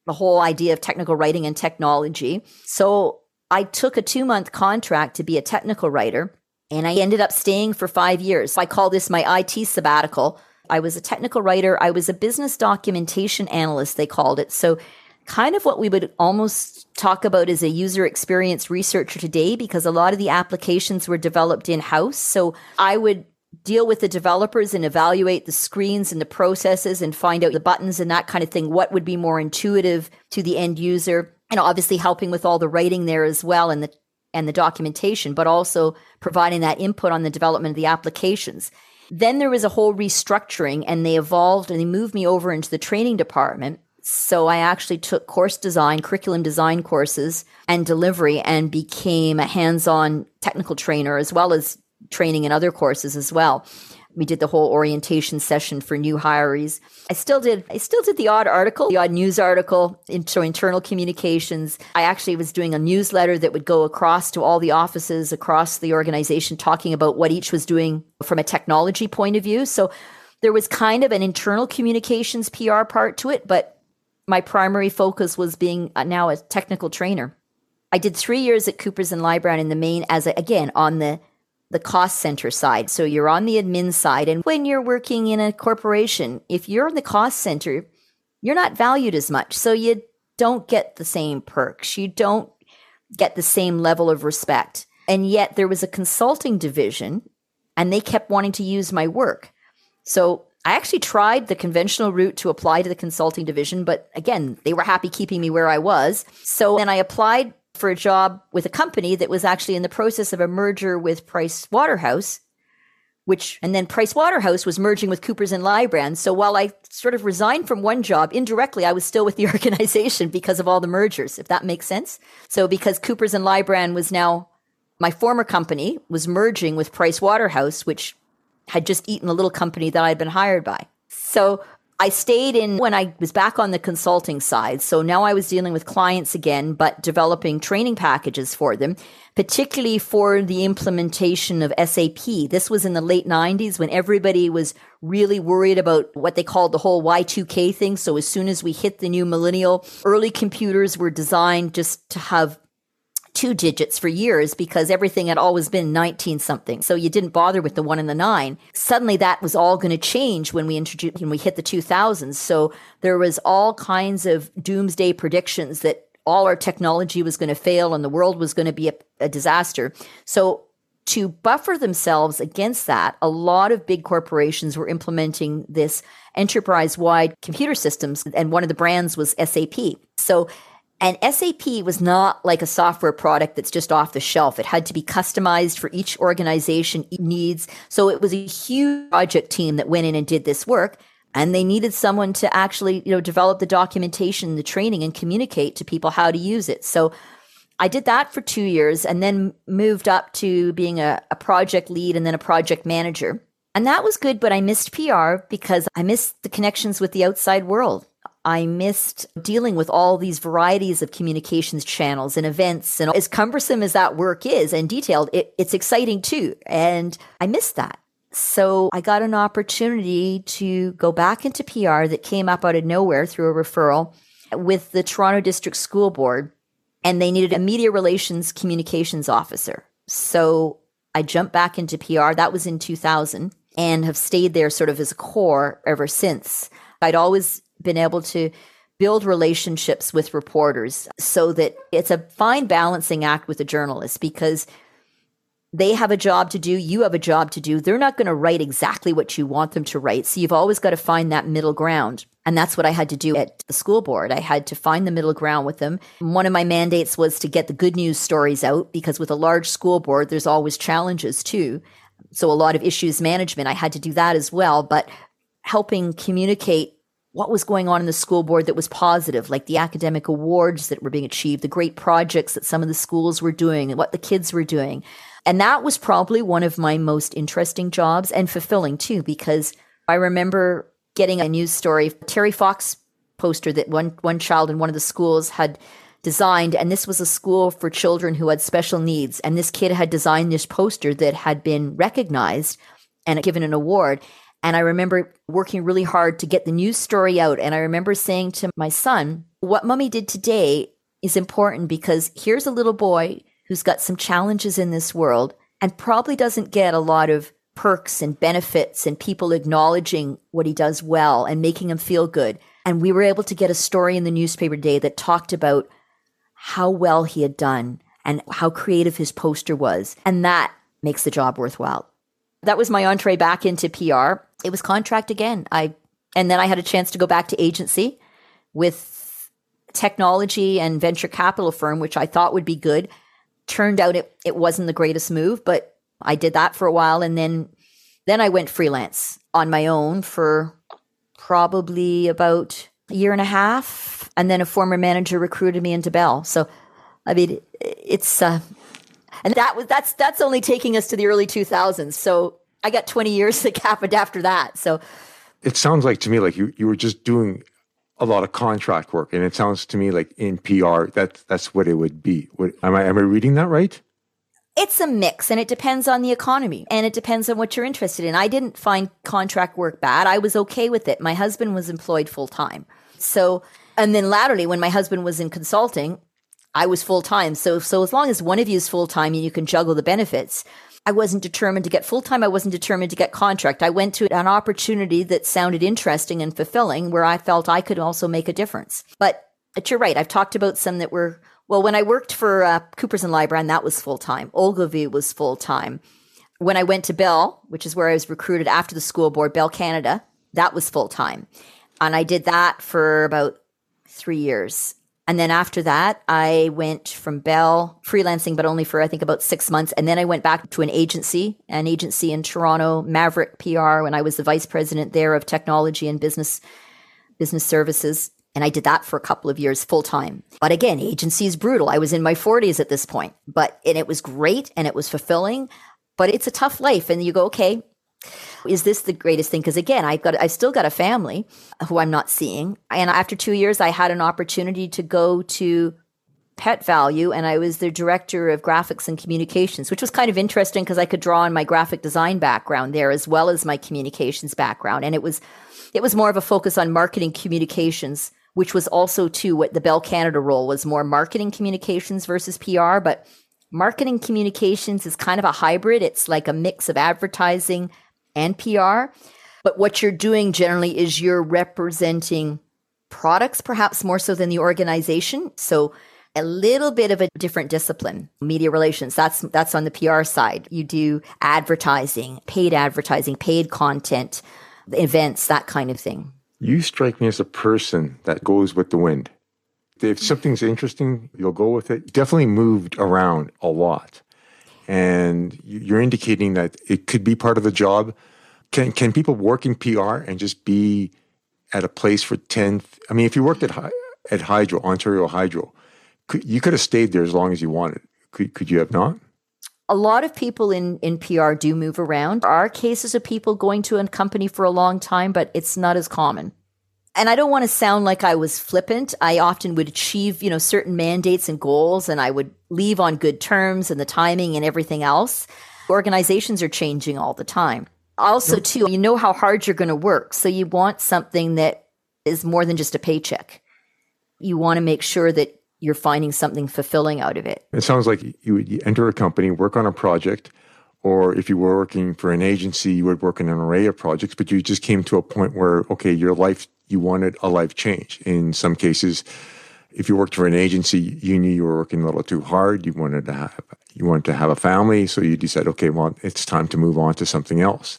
the whole idea of technical writing and technology. So I took a two month contract to be a technical writer and I ended up staying for five years. I call this my IT sabbatical. I was a technical writer. I was a business documentation analyst, they called it. So kind of what we would almost talk about as a user experience researcher today because a lot of the applications were developed in house. So I would deal with the developers and evaluate the screens and the processes and find out the buttons and that kind of thing. What would be more intuitive to the end user? And obviously helping with all the writing there as well and the and the documentation, but also providing that input on the development of the applications. Then there was a whole restructuring and they evolved and they moved me over into the training department. So I actually took course design, curriculum design courses and delivery and became a hands-on technical trainer as well as training in other courses as well. We did the whole orientation session for new hirees. I still did. I still did the odd article, the odd news article, into internal communications. I actually was doing a newsletter that would go across to all the offices across the organization, talking about what each was doing from a technology point of view. So there was kind of an internal communications PR part to it, but my primary focus was being uh, now a technical trainer. I did three years at Coopers and Lybrand in the main as a, again on the the cost center side. So you're on the admin side. And when you're working in a corporation, if you're in the cost center, you're not valued as much. So you don't get the same perks. You don't get the same level of respect. And yet there was a consulting division and they kept wanting to use my work. So I actually tried the conventional route to apply to the consulting division, but again, they were happy keeping me where I was. So then I applied for a job with a company that was actually in the process of a merger with Price Waterhouse, which and then Price Waterhouse was merging with Coopers and Lybrand. So while I sort of resigned from one job, indirectly I was still with the organization because of all the mergers, if that makes sense. So because Coopers and Lybrand was now my former company was merging with Price Waterhouse, which had just eaten a little company that I'd been hired by. So I stayed in when I was back on the consulting side. So now I was dealing with clients again, but developing training packages for them, particularly for the implementation of SAP. This was in the late 90s when everybody was really worried about what they called the whole Y2K thing. So as soon as we hit the new millennial, early computers were designed just to have two digits for years because everything had always been 19 something. So you didn't bother with the one and the nine. Suddenly that was all going to change when we introduced, when we hit the 2000s. So there was all kinds of doomsday predictions that all our technology was going to fail and the world was going to be a, a disaster. So to buffer themselves against that, a lot of big corporations were implementing this enterprise wide computer systems. And one of the brands was SAP. So and SAP was not like a software product that's just off the shelf. It had to be customized for each organization needs. So it was a huge project team that went in and did this work. And they needed someone to actually, you know, develop the documentation, the training and communicate to people how to use it. So I did that for two years and then moved up to being a, a project lead and then a project manager. And that was good, but I missed PR because I missed the connections with the outside world. I missed dealing with all these varieties of communications channels and events. And as cumbersome as that work is and detailed, it, it's exciting too. And I missed that. So I got an opportunity to go back into PR that came up out of nowhere through a referral with the Toronto District School Board. And they needed a media relations communications officer. So I jumped back into PR. That was in 2000 and have stayed there sort of as a core ever since. I'd always been able to build relationships with reporters so that it's a fine balancing act with the journalists because they have a job to do, you have a job to do. They're not going to write exactly what you want them to write. So you've always got to find that middle ground. And that's what I had to do at the school board. I had to find the middle ground with them. One of my mandates was to get the good news stories out because with a large school board, there's always challenges too. So a lot of issues management, I had to do that as well. But helping communicate what was going on in the school board that was positive, like the academic awards that were being achieved, the great projects that some of the schools were doing, and what the kids were doing. And that was probably one of my most interesting jobs and fulfilling too, because I remember getting a news story, Terry Fox poster that one, one child in one of the schools had designed. And this was a school for children who had special needs. And this kid had designed this poster that had been recognized and given an award. And I remember working really hard to get the news story out. And I remember saying to my son, what mommy did today is important because here's a little boy who's got some challenges in this world and probably doesn't get a lot of perks and benefits and people acknowledging what he does well and making him feel good. And we were able to get a story in the newspaper today that talked about how well he had done and how creative his poster was. And that makes the job worthwhile. That was my entree back into PR. It was contract again. I and then I had a chance to go back to agency with technology and venture capital firm, which I thought would be good. Turned out it, it wasn't the greatest move, but I did that for a while and then then I went freelance on my own for probably about a year and a half. And then a former manager recruited me into Bell. So I mean it's uh and that was that's that's only taking us to the early 2000s. So I got 20 years that happened after that. So it sounds like to me like you you were just doing a lot of contract work, and it sounds to me like in PR that that's what it would be. What, am I am I reading that right? It's a mix and it depends on the economy and it depends on what you're interested in. I didn't find contract work bad. I was okay with it. My husband was employed full time. So, and then latterly, when my husband was in consulting, I was full time. So, so as long as one of you is full time and you can juggle the benefits, I wasn't determined to get full time. I wasn't determined to get contract. I went to an opportunity that sounded interesting and fulfilling where I felt I could also make a difference. But, but you're right. I've talked about some that were, well, when I worked for uh, Coopers and Lybrand, that was full time. Ogilvy was full time. When I went to Bell, which is where I was recruited after the school board, Bell Canada, that was full time. And I did that for about three years. And then after that, I went from Bell freelancing, but only for I think about six months. And then I went back to an agency, an agency in Toronto, Maverick PR, when I was the vice president there of technology and business business services. And I did that for a couple of years full time. But again, agency is brutal. I was in my 40s at this point, but and it was great and it was fulfilling. But it's a tough life. And you go, okay, is this the greatest thing? Because again, I've got, I've still got a family who I'm not seeing. And after two years, I had an opportunity to go to Pet Valu and I was the director of graphics and communications, which was kind of interesting because I could draw on my graphic design background there as well as my communications background. And it was, it was more of a focus on marketing communications, which was also too what the Bell Canada role was more marketing communications versus PR. But marketing communications is kind of a hybrid. It's like a mix of advertising, and PR. But what you're doing generally is you're representing products, perhaps more so than the organization. So a little bit of a different discipline. Media relations, that's that's on the PR side. You do advertising, paid advertising, paid content, events, that kind of thing. You strike me as a person that goes with the wind. If something's interesting, you'll go with it. Definitely moved around a lot and you're indicating that it could be part of the job. Can can people work in PR and just be at a place for 10 I mean if you worked at at Hydro, Ontario Hydro, could, you could have stayed there as long as you wanted. Could could you have not? A lot of people in, in PR do move around. There are cases of people going to a company for a long time, but it's not as common and I don't want to sound like I was flippant. I often would achieve, you know, certain mandates and goals and I would leave on good terms and the timing and everything else. Organizations are changing all the time. Also, too, you know how hard you're going to work. So you want something that is more than just a paycheck. You want to make sure that you're finding something fulfilling out of it. It sounds like you would enter a company, work on a project, or if you were working for an agency, you would work in an array of projects, but you just came to a point where, okay, your life you wanted a life change. In some cases, if you worked for an agency, you knew you were working a little too hard. You wanted to have you wanted to have a family, so you decided, okay, well, it's time to move on to something else.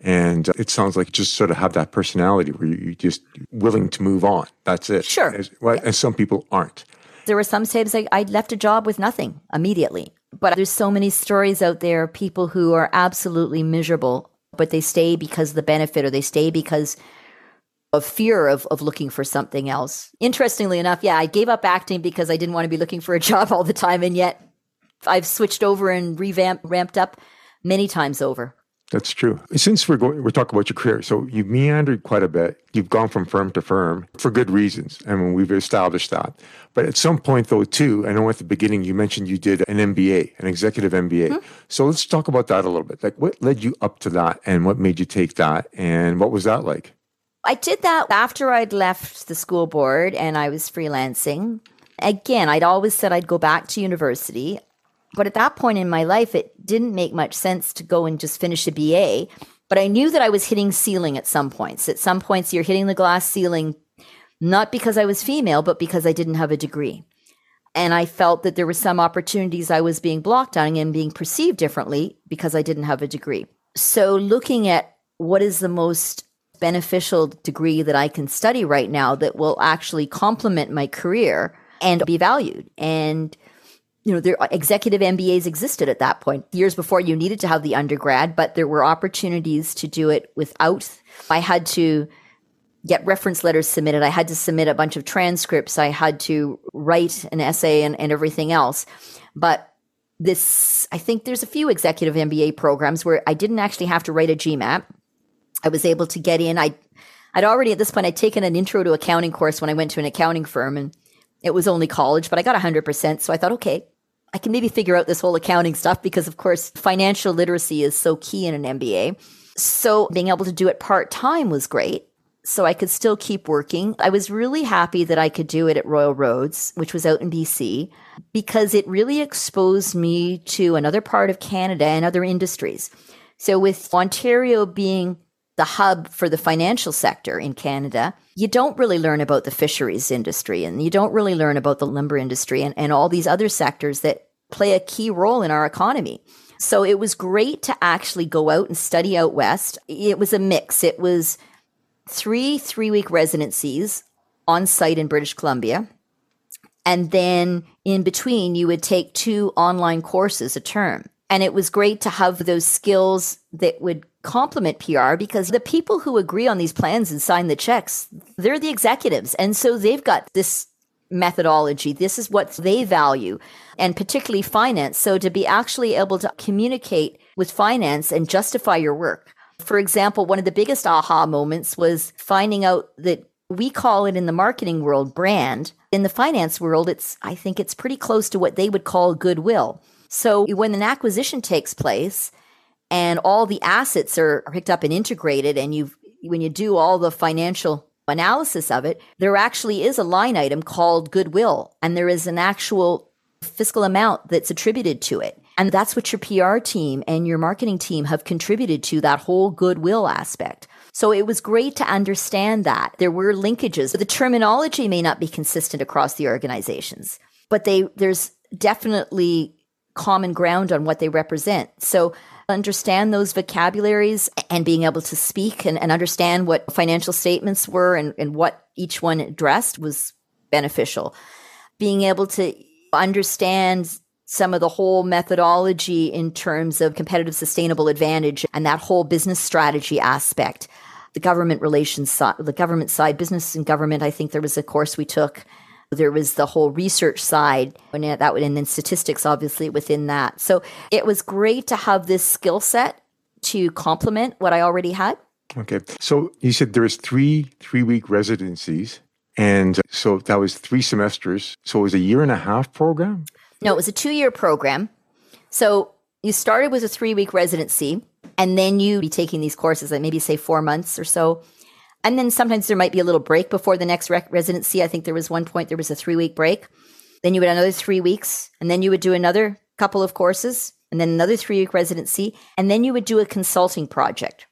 And uh, it sounds like just sort of have that personality where you're just willing to move on. That's it. Sure. As, well, and some people aren't. There were some times I, I left a job with nothing immediately. But there's so many stories out there, people who are absolutely miserable, but they stay because of the benefit or they stay because of fear of, of looking for something else. Interestingly enough, yeah, I gave up acting because I didn't want to be looking for a job all the time. And yet I've switched over and revamped, ramped up many times over. That's true. Since we're going, we're talking about your career. So you've meandered quite a bit. You've gone from firm to firm for good reasons. I mean, we've established that. But at some point, though, too, I know at the beginning you mentioned you did an MBA, an executive MBA. Mm-hmm. So let's talk about that a little bit. Like, what led you up to that, and what made you take that, and what was that like? I did that after I'd left the school board and I was freelancing. Again, I'd always said I'd go back to university. But at that point in my life, it didn't make much sense to go and just finish a BA. But I knew that I was hitting ceiling at some points. At some points, you're hitting the glass ceiling, not because I was female, but because I didn't have a degree. And I felt that there were some opportunities I was being blocked on and being perceived differently because I didn't have a degree. So, looking at what is the most beneficial degree that I can study right now that will actually complement my career and be valued. And you know, there executive MBAs existed at that point. Years before you needed to have the undergrad, but there were opportunities to do it without. I had to get reference letters submitted. I had to submit a bunch of transcripts. I had to write an essay and, and everything else. But this, I think there's a few executive MBA programs where I didn't actually have to write a GMAT. I was able to get in. I, I'd already at this point, I'd taken an intro to accounting course when I went to an accounting firm and it was only college, but I got 100%. So I thought, okay, I can maybe figure out this whole accounting stuff because, of course, financial literacy is so key in an MBA. So being able to do it part time was great. So I could still keep working. I was really happy that I could do it at Royal Roads, which was out in BC, because it really exposed me to another part of Canada and other industries. So with Ontario being the hub for the financial sector in Canada, you don't really learn about the fisheries industry and you don't really learn about the lumber industry and, and all these other sectors that play a key role in our economy. So it was great to actually go out and study out west. It was a mix. It was three three week residencies on site in British Columbia. And then in between, you would take two online courses a term. And it was great to have those skills that would complement PR because the people who agree on these plans and sign the checks, they're the executives. And so they've got this methodology. This is what they value, and particularly finance. So to be actually able to communicate with finance and justify your work. For example, one of the biggest aha moments was finding out that we call it in the marketing world brand. In the finance world, it's, I think it's pretty close to what they would call goodwill. So when an acquisition takes place, and all the assets are picked up and integrated and you when you do all the financial analysis of it there actually is a line item called goodwill and there is an actual fiscal amount that's attributed to it. And that's what your PR team and your marketing team have contributed to that whole goodwill aspect. So it was great to understand that there were linkages. The terminology may not be consistent across the organizations but they there's definitely common ground on what they represent so understand those vocabularies and being able to speak and, and understand what financial statements were and, and what each one addressed was beneficial. Being able to understand some of the whole methodology in terms of competitive sustainable advantage and that whole business strategy aspect the government relations side the government side business and government i think there was a course we took there was the whole research side, and that would, and then statistics obviously within that. So it was great to have this skill set to complement what I already had. Okay. So you said there was three three week residencies. And uh, so that was three semesters. So it was a year and a half program? No, it was a two year program. So you started with a three week residency, and then you'd be taking these courses, like maybe say four months or so. And then sometimes there might be a little break before the next rec- residency. I think there was one point there was a three week break. Then you would another three weeks, and then you would do another couple of courses, and then another three week residency, and then you would do a consulting project.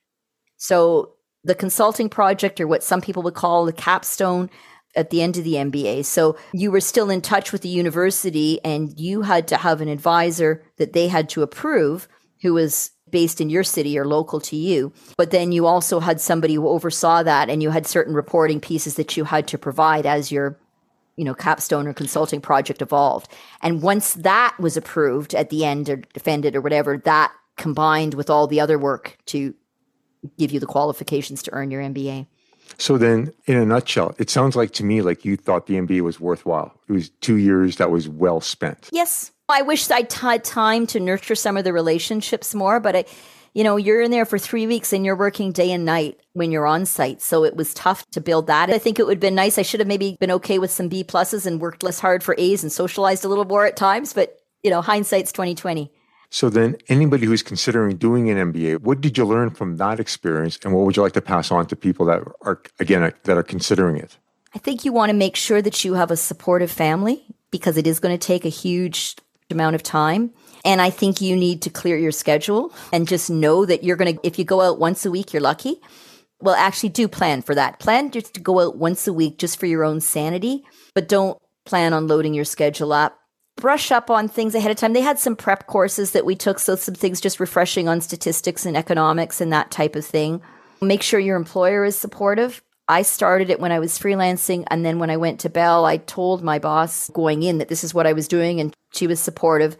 So the consulting project, or what some people would call the capstone, at the end of the MBA. So you were still in touch with the university, and you had to have an advisor that they had to approve, who was based in your city or local to you. But then you also had somebody who oversaw that and you had certain reporting pieces that you had to provide as your you know capstone or consulting project evolved. And once that was approved at the end or defended or whatever, that combined with all the other work to give you the qualifications to earn your MBA. So then, in a nutshell, it sounds like to me like you thought the MBA was worthwhile. It was two years that was well spent. Yes, I wish I'd had time to nurture some of the relationships more, but I, you know, you're in there for three weeks and you're working day and night when you're on site. So it was tough to build that. I think it would have been nice. I should have maybe been okay with some B pluses and worked less hard for A's and socialized a little more at times. But, you know, hindsight's 2020. So then anybody who's considering doing an MBA, what did you learn from that experience and what would you like to pass on to people that are again that are considering it? I think you want to make sure that you have a supportive family because it is going to take a huge amount of time. And I think you need to clear your schedule and just know that you're going to, if you go out once a week, you're lucky. Well, actually, do plan for that. Plan just to go out once a week just for your own sanity, but don't plan on loading your schedule up. Brush up on things ahead of time. They had some prep courses that we took, so some things just refreshing on statistics and economics and that type of thing. Make sure your employer is supportive. I started it when I was freelancing. And then when I went to Bell, I told my boss going in that this is what I was doing, and she was supportive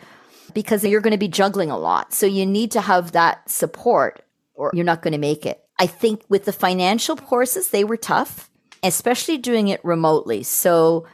because you're going to be juggling a lot. So you need to have that support or you're not going to make it. I think with the financial courses, they were tough, especially doing it remotely. So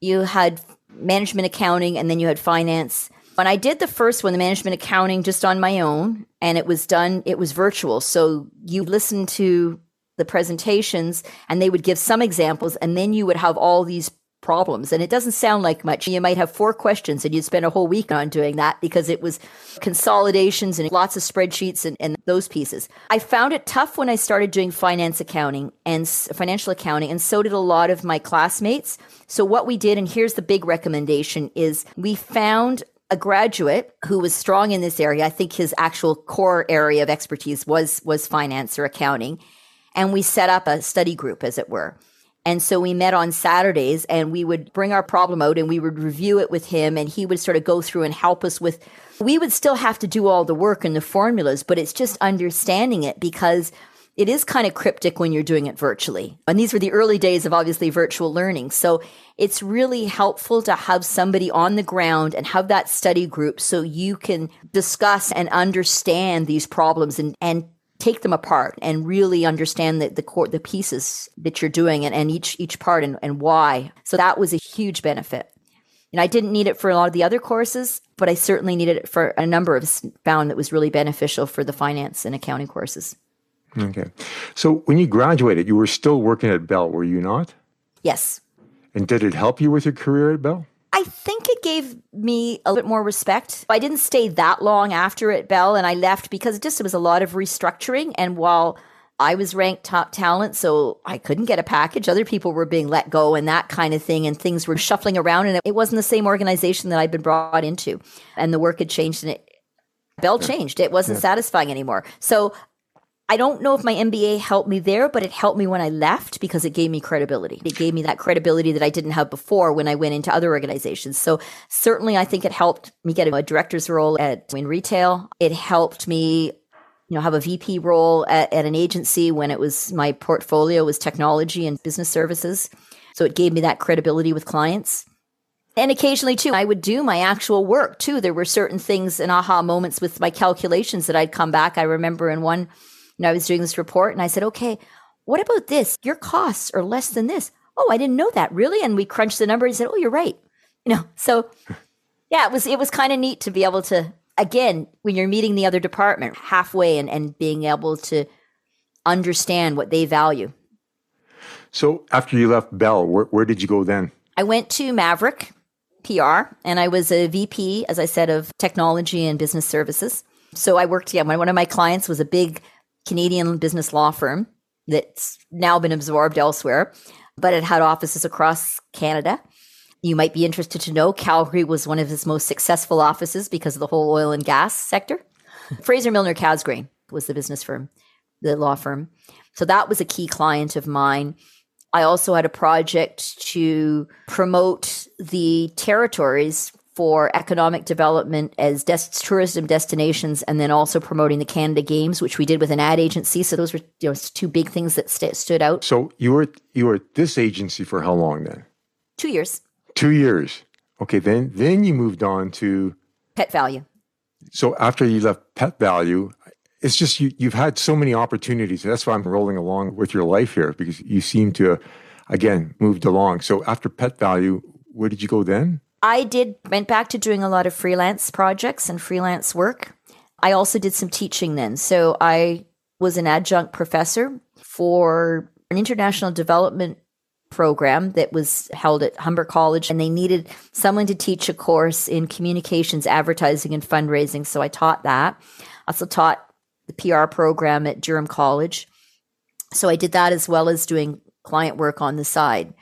you had management accounting and then you had finance. When I did the first one, the management accounting just on my own, and it was done, it was virtual. So you listen to the presentations and they would give some examples, and then you would have all these problems. And it doesn't sound like much. You might have four questions and you'd spend a whole week on doing that because it was consolidations and lots of spreadsheets and, and those pieces. I found it tough when I started doing finance accounting and financial accounting, and so did a lot of my classmates. So what we did, and here's the big recommendation, is we found a graduate who was strong in this area. I think his actual core area of expertise was was finance or accounting. And we set up a study group, as it were. And so we met on Saturdays and we would bring our problem out and we would review it with him and he would sort of go through and help us with we would still have to do all the work and the formulas, but it's just understanding it because it is kind of cryptic when you're doing it virtually. And these were the early days of obviously virtual learning. So it's really helpful to have somebody on the ground and have that study group so you can discuss and understand these problems and, and take them apart and really understand the the, core, the pieces that you're doing and, and each each part and, and why. So that was a huge benefit. And I didn't need it for a lot of the other courses, but I certainly needed it for a number of found that was really beneficial for the finance and accounting courses. Okay. So when you graduated, you were still working at Bell, were you not? Yes. And did it help you with your career at Bell? I think it gave me a bit more respect. I didn't stay that long after at Bell and I left because it just it was a lot of restructuring. And while I was ranked top talent, so I couldn't get a package. Other people were being let go and that kind of thing, and things were shuffling around. And it wasn't the same organization that I'd been brought into, and the work had changed, and it Bell changed. It wasn't yeah. satisfying anymore. So I don't know if my MBA helped me there, but it helped me when I left because it gave me credibility. It gave me that credibility that I didn't have before when I went into other organizations. So certainly I think it helped me get a director's role at in retail. It helped me you know have a VP role at, at an agency when it was my portfolio was technology and business services. So it gave me that credibility with clients. And occasionally, too, I would do my actual work, too. There were certain things and aha moments with my calculations that I'd come back. I remember in one you know, I was doing this report and I said, okay, what about this? Your costs are less than this. Oh, I didn't know that. Really? And we crunched the number and said, oh, you're right. You know, so yeah, it was, it was kind of neat to be able to, again, when you're meeting the other department halfway and, and being able to understand what they value. So after you left Bell, where, where did you go then? I went to Maverick PR and I was a VP, as I said, of technology and business services. So I worked, yeah, one of my clients was a big Canadian business law firm that's now been absorbed elsewhere, but it had offices across Canada. You might be interested to know Calgary was one of his most successful offices because of the whole oil and gas sector. Fraser Milner Casgrain was the business firm, the law firm. So that was a key client of mine. I also had a project to promote the territories for economic development as des- tourism destinations and then also promoting the Canada Games, which we did with an ad agency. So those were you know, two big things that st- stood out. So you were you were at this agency for how long then? Two years. Two years. Okay, then then you moved on to Pet Valu. So after you left Pet Valu, it's just you, you've had so many opportunities. That's why I'm rolling along with your life here because you seem to, again, moved along. So after Pet Valu, where did you go then? I did went back to doing a lot of freelance projects and freelance work. I also did some teaching then. So I was an adjunct professor for an international development program that was held at Humber College, and they needed someone to teach a course in communications, advertising, and fundraising. So I taught that. I also taught the PR program at Durham College. So I did that as well as doing client work on the side.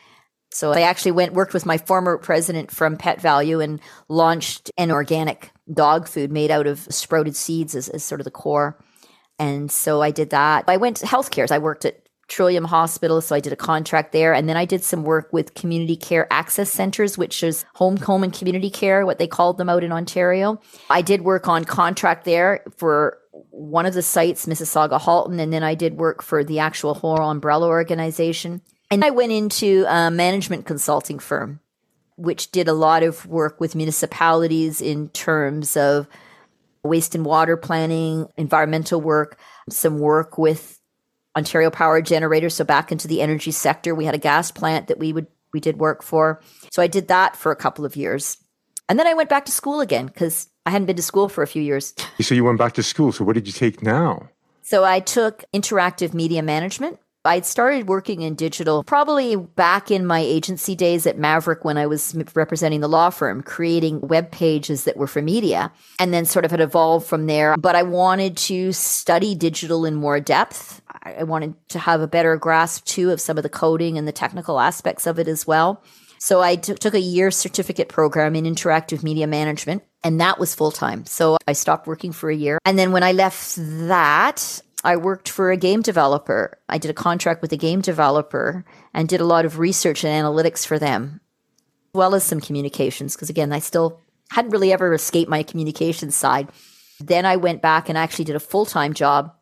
So I actually went worked with my former president from Pet Valu and launched an organic dog food made out of sprouted seeds as, as sort of the core. And so I did that. I went to healthcare. I worked at Trillium Hospital, so I did a contract there, and then I did some work with community care access centers, which is home, home and community care, what they called them out in Ontario. I did work on contract there for one of the sites, Mississauga Halton, and then I did work for the actual whole umbrella organization. And I went into a management consulting firm, which did a lot of work with municipalities in terms of waste and water planning, environmental work, some work with Ontario Power Generators, so back into the energy sector. We had a gas plant that we would we did work for. So I did that for a couple of years. And then I went back to school again because I hadn't been to school for a few years. So you went back to school. So what did you take now? So I took interactive media management I'd started working in digital probably back in my agency days at Maverick when I was representing the law firm, creating web pages that were for media, and then sort of had evolved from there. But I wanted to study digital in more depth. I wanted to have a better grasp too of some of the coding and the technical aspects of it as well. So I t- took a year certificate program in interactive media management, and that was full time. So I stopped working for a year. And then when I left that, I worked for a game developer. I did a contract with a game developer and did a lot of research and analytics for them, as well as some communications, because again, I still hadn't really ever escaped my communications side. Then I went back and actually did a full time job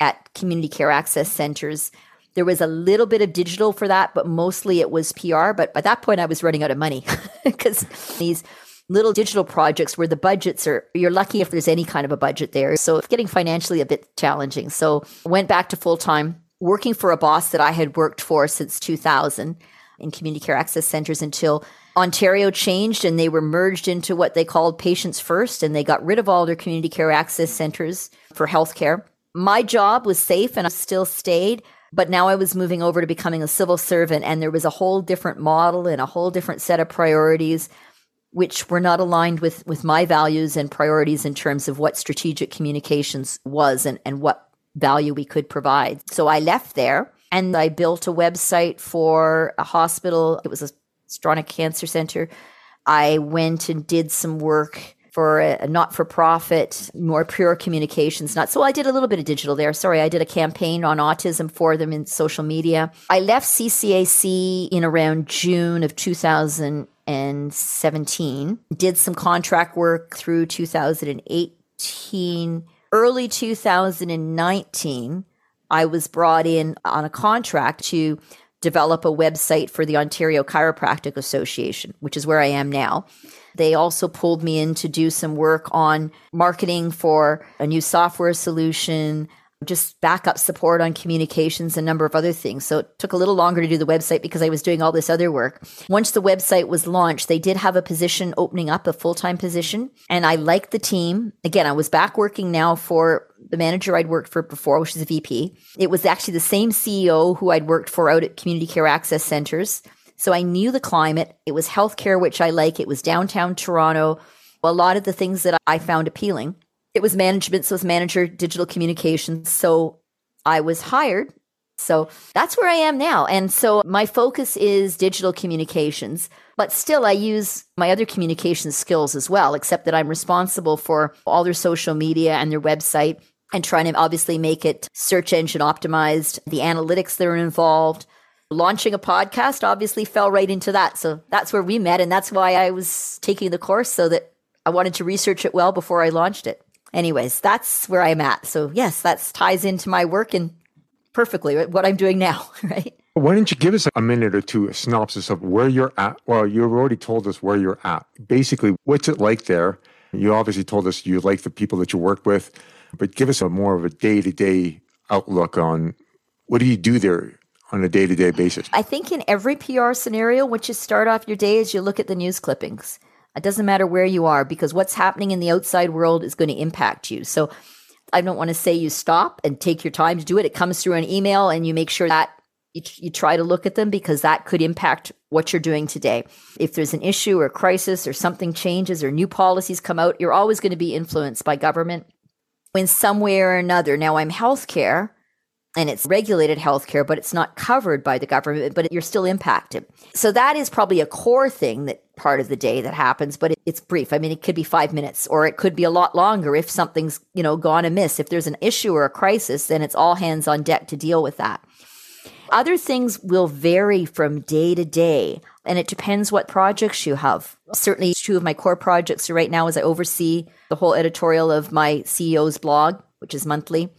at community care access centers. There was a little bit of digital for that, but mostly it was PR. But by that point, I was running out of money because these little digital projects where the budgets are you're lucky if there's any kind of a budget there. So it's getting financially a bit challenging. So went back to full-time working for a boss that i had worked for since 2000 in community care access centers until ontario changed and they were merged into what they called patients first and they got rid of all their community care access centers for healthcare. My job was safe and i still stayed but now I was moving over to becoming a civil servant, and there was a whole different model and a whole different set of priorities which were not aligned with with my values and priorities in terms of what strategic communications was and, and what value we could provide. So I left there and I built a website for a hospital. It was a Stronach Cancer Center. I went and did some work for a, not for profit, more pure communications. Not so I did a little bit of digital there. Sorry, I did a campaign on autism for them in social media. I left CCAC in around June of 2000 2017, did some contract work through 2018. Early 2019, I was brought in on a contract to develop a website for the Ontario Chiropractic Association, which is where I am now. They also pulled me in to do some work on marketing for a new software solution, just backup support on communications, a number of other things. So it took a little longer to do the website because I was doing all this other work. Once the website was launched, they did have a position opening up, a full time position. And I liked the team. Again, I was back working now for the manager I'd worked for before, which is a VP. It was actually the same CEO who I'd worked for out at community care access centers. So I knew the climate. It was healthcare, which I like. It was downtown Toronto. A lot of the things that I found appealing. It was management, so it was manager digital communications. So I was hired. So that's where I am now. And so my focus is digital communications, but still I use my other communication skills as well, except that I'm responsible for all their social media and their website and trying to obviously make it search engine optimized, the analytics that are involved. Launching a podcast obviously fell right into that. So that's where we met. And that's why I was taking the course so that I wanted to research it well before I launched it anyways, that's where I'm at. So yes, that ties into my work and perfectly what I'm doing now, right? Why don't you give us a minute or two, a synopsis of where you're at? Well, you've already told us where you're at. Basically, what's it like there? You obviously told us you like the people that you work with, but give us a more of a day to day outlook on what do you do there on a day to day basis? I think in every PR scenario, once you start off your day, is you look at the news clippings It doesn't matter where you are because what's happening in the outside world is going to impact you. So I don't want to say you stop and take your time to do it. It comes through an email and you make sure that you, you try to look at them because that could impact what you're doing today. If there's an issue or crisis or something changes or new policies come out, you're always going to be influenced by government in some way or another. Now, I'm healthcare and it's regulated healthcare, but it's not covered by the government, but you're still impacted. So that is probably a core thing that part of the day that happens, but it's brief. I mean, it could be five minutes or it could be a lot longer if something's, you know, gone amiss. If there's an issue or a crisis, then it's all hands on deck to deal with that. Other things will vary from day to day, and it depends what projects you have. Certainly, two of my core projects right now is I oversee the whole editorial of my CEO's blog, which is monthly.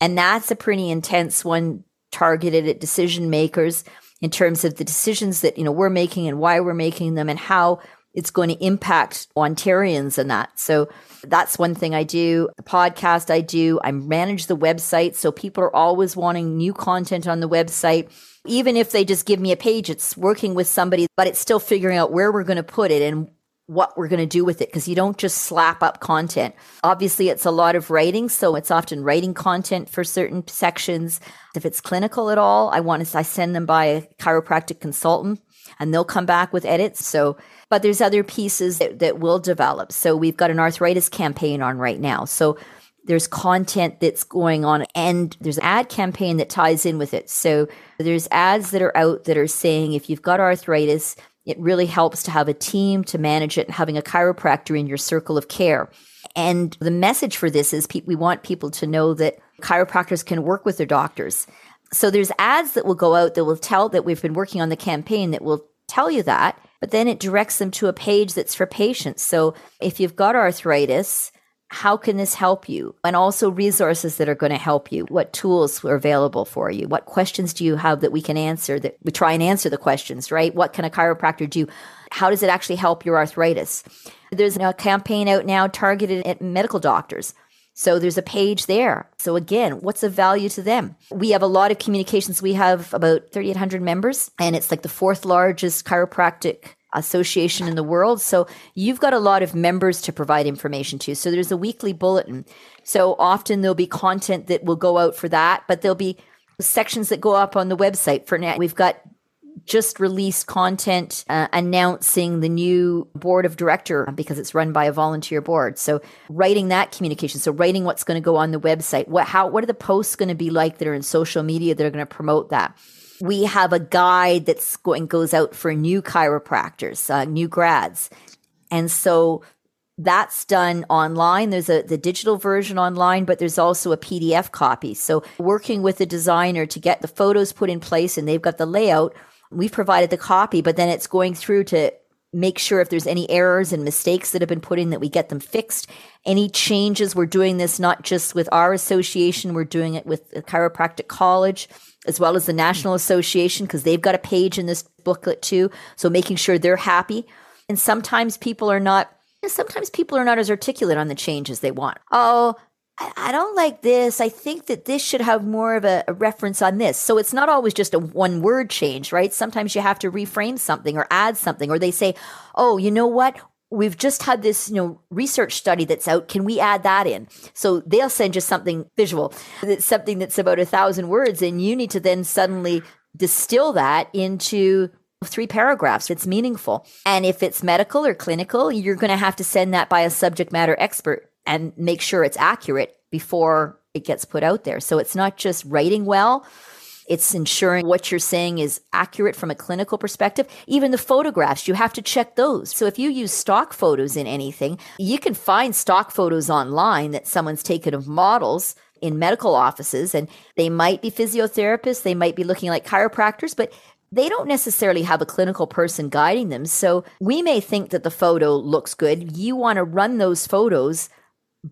And that's a pretty intense one targeted at decision makers in terms of the decisions that, you know, we're making and why we're making them and how it's going to impact Ontarians and that. So that's one thing I do. The podcast I do, I manage the website. So people are always wanting new content on the website. Even if they just give me a page, it's working with somebody, but it's still figuring out where we're going to put it and what we're going to do with it because you don't just slap up content. Obviously, it's a lot of writing, so it's often writing content for certain sections. If it's clinical at all, I want to I send them by a chiropractic consultant and they'll come back with edits. So but there's other pieces that, that will develop. So we've got an arthritis campaign on right now. So there's content that's going on and there's an ad campaign that ties in with it. So there's ads that are out that are saying if you've got arthritis, it really helps to have a team to manage it and having a chiropractor in your circle of care. And the message for this is pe- we want people to know that chiropractors can work with their doctors. So there's ads that will go out that will tell that we've been working on the campaign that will tell you that but then it directs them to a page that's for patients. So if you've got arthritis, how can this help you? And also resources that are going to help you. What tools are available for you? What questions do you have that we can answer that we try and answer the questions, right? What can a chiropractor do? How does it actually help your arthritis? There's a campaign out now targeted at medical doctors. So there's a page there. So again, what's the value to them? We have a lot of communications. We have about 3,800 members and it's like the fourth largest chiropractic association in the world. So you've got a lot of members to provide information to. So there's a weekly bulletin. So often there'll be content that will go out for that, but there'll be sections that go up on the website for now. We've got just released content uh, announcing the new board of director because it's run by a volunteer board. So writing that communication, so writing what's going to go on the website, what how what are the posts going to be like that are in social media that are going to promote that. We have a guide that's going goes out for new chiropractors, uh, new grads, and so that's done online. There's a the digital version online, but there's also a PDF copy. So working with the designer to get the photos put in place and they've got the layout, We've provided the copy, but then it's going through to make sure if there's any errors and mistakes that have been put in that we get them fixed. Any changes, we're doing this not just with our association, we're doing it with the Chiropractic College as well as the National Association because they've got a page in this booklet too. So making sure they're happy. And sometimes people are not sometimes people are not as articulate on the changes they want. Oh, I don't like this. I think that this should have more of a, a, reference on this. So it's not always just a one word change, right? Sometimes you have to reframe something or add something, or they say, oh, you know what? We've just had this, you know, research study that's out. Can we add that in? So they'll send you something visual, that's something that's about a thousand words, and you need to then suddenly distill that into three paragraphs. It's meaningful. And if it's medical or clinical, you're going to have to send that by a subject matter expert and make sure it's accurate before it gets put out there. So it's not just writing well, it's ensuring what you're saying is accurate from a clinical perspective. Even the photographs, you have to check those. So if you use stock photos in anything, you can find stock photos online that someone's taken of models in medical offices and they might be physiotherapists, they might be looking like chiropractors, but they don't necessarily have a clinical person guiding them. So we may think that the photo looks good. You want to run those photos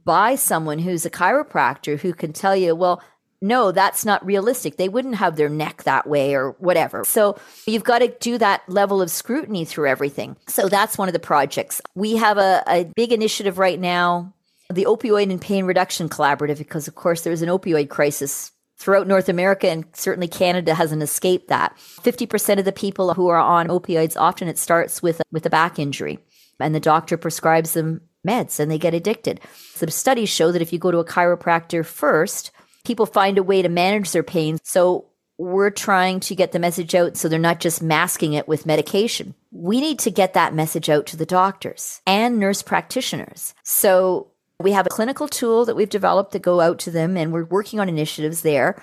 by someone who's a chiropractor who can tell you, well, no, that's not realistic. They wouldn't have their neck that way or whatever. So you've got to do that level of scrutiny through everything. So that's one of the projects. We have a, a big initiative right now, the Opioid and Pain Reduction Collaborative, because of course there's an opioid crisis throughout North America and certainly Canada hasn't escaped that. 50% of the people who are on opioids, often it starts with, with a back injury and the doctor prescribes them meds and they get addicted. Some studies show that if you go to a chiropractor first, people find a way to manage their pain. So we're trying to get the message out so they're not just masking it with medication. We need to get that message out to the doctors and nurse practitioners. So we have a clinical tool that we've developed that go out to them and we're working on initiatives there.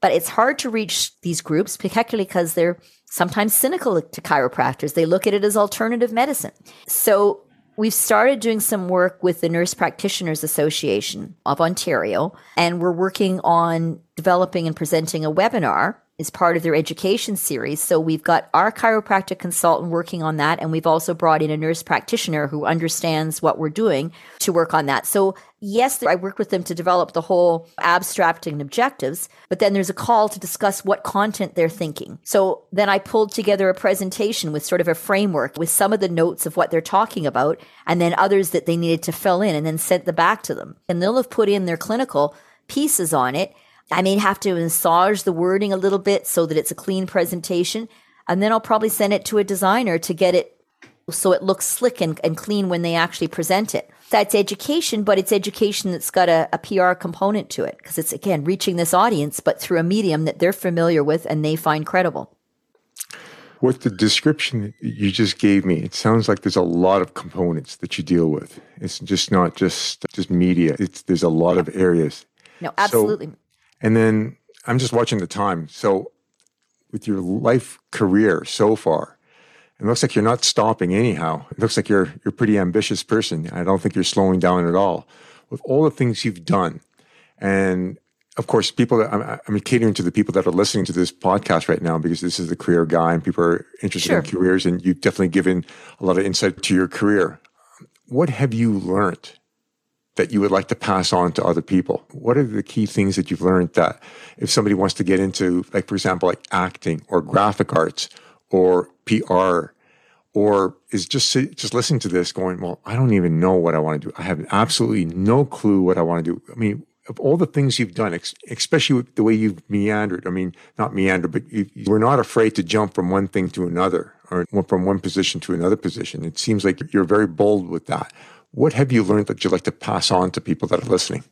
But it's hard to reach these groups, particularly because they're sometimes cynical to chiropractors. They look at it as alternative medicine. So We've started doing some work with the Nurse Practitioners Association of Ontario, and we're working on developing and presenting a webinar is part of their education series. So we've got our chiropractic consultant working on that. And we've also brought in a nurse practitioner who understands what we're doing to work on that. So yes, I work with them to develop the whole abstracting and objectives, but then there's a call to discuss what content they're thinking. So then I pulled together a presentation with sort of a framework with some of the notes of what they're talking about and then others that they needed to fill in and then sent them back to them. And they'll have put in their clinical pieces on it I may have to massage the wording a little bit so that it's a clean presentation. And then I'll probably send it to a designer to get it so it looks slick and, and clean when they actually present it. That's education, but it's education that's got a, a PR component to it because it's, again, reaching this audience, but through a medium that they're familiar with and they find credible. With the description you just gave me, it sounds like there's a lot of components that you deal with. It's just not just just media. It's there's a lot of areas. No, absolutely. So and then I'm just watching the time. So, with your life career so far, it looks like you're not stopping anyhow. It looks like you're you're a pretty ambitious person. I don't think you're slowing down at all. With all the things you've done, and of course, people that I'm, I'm catering to the people that are listening to this podcast right now because this is the career guy and people are interested sure. in careers, and you've definitely given a lot of insight to your career. What have you learned that you would like to pass on to other people? What are the key things that you've learned that if somebody wants to get into, like, for example, like acting or graphic arts or PR, or is just just listening to this going, well, I don't even know what I want to do. I have absolutely no clue what I want to do. I mean, of all the things you've done, especially with the way you've meandered, I mean, not meandered, but you, you were not afraid to jump from one thing to another or from one position to another position. It seems like you're very bold with that. What have you learned that you'd like to pass on to people that are listening?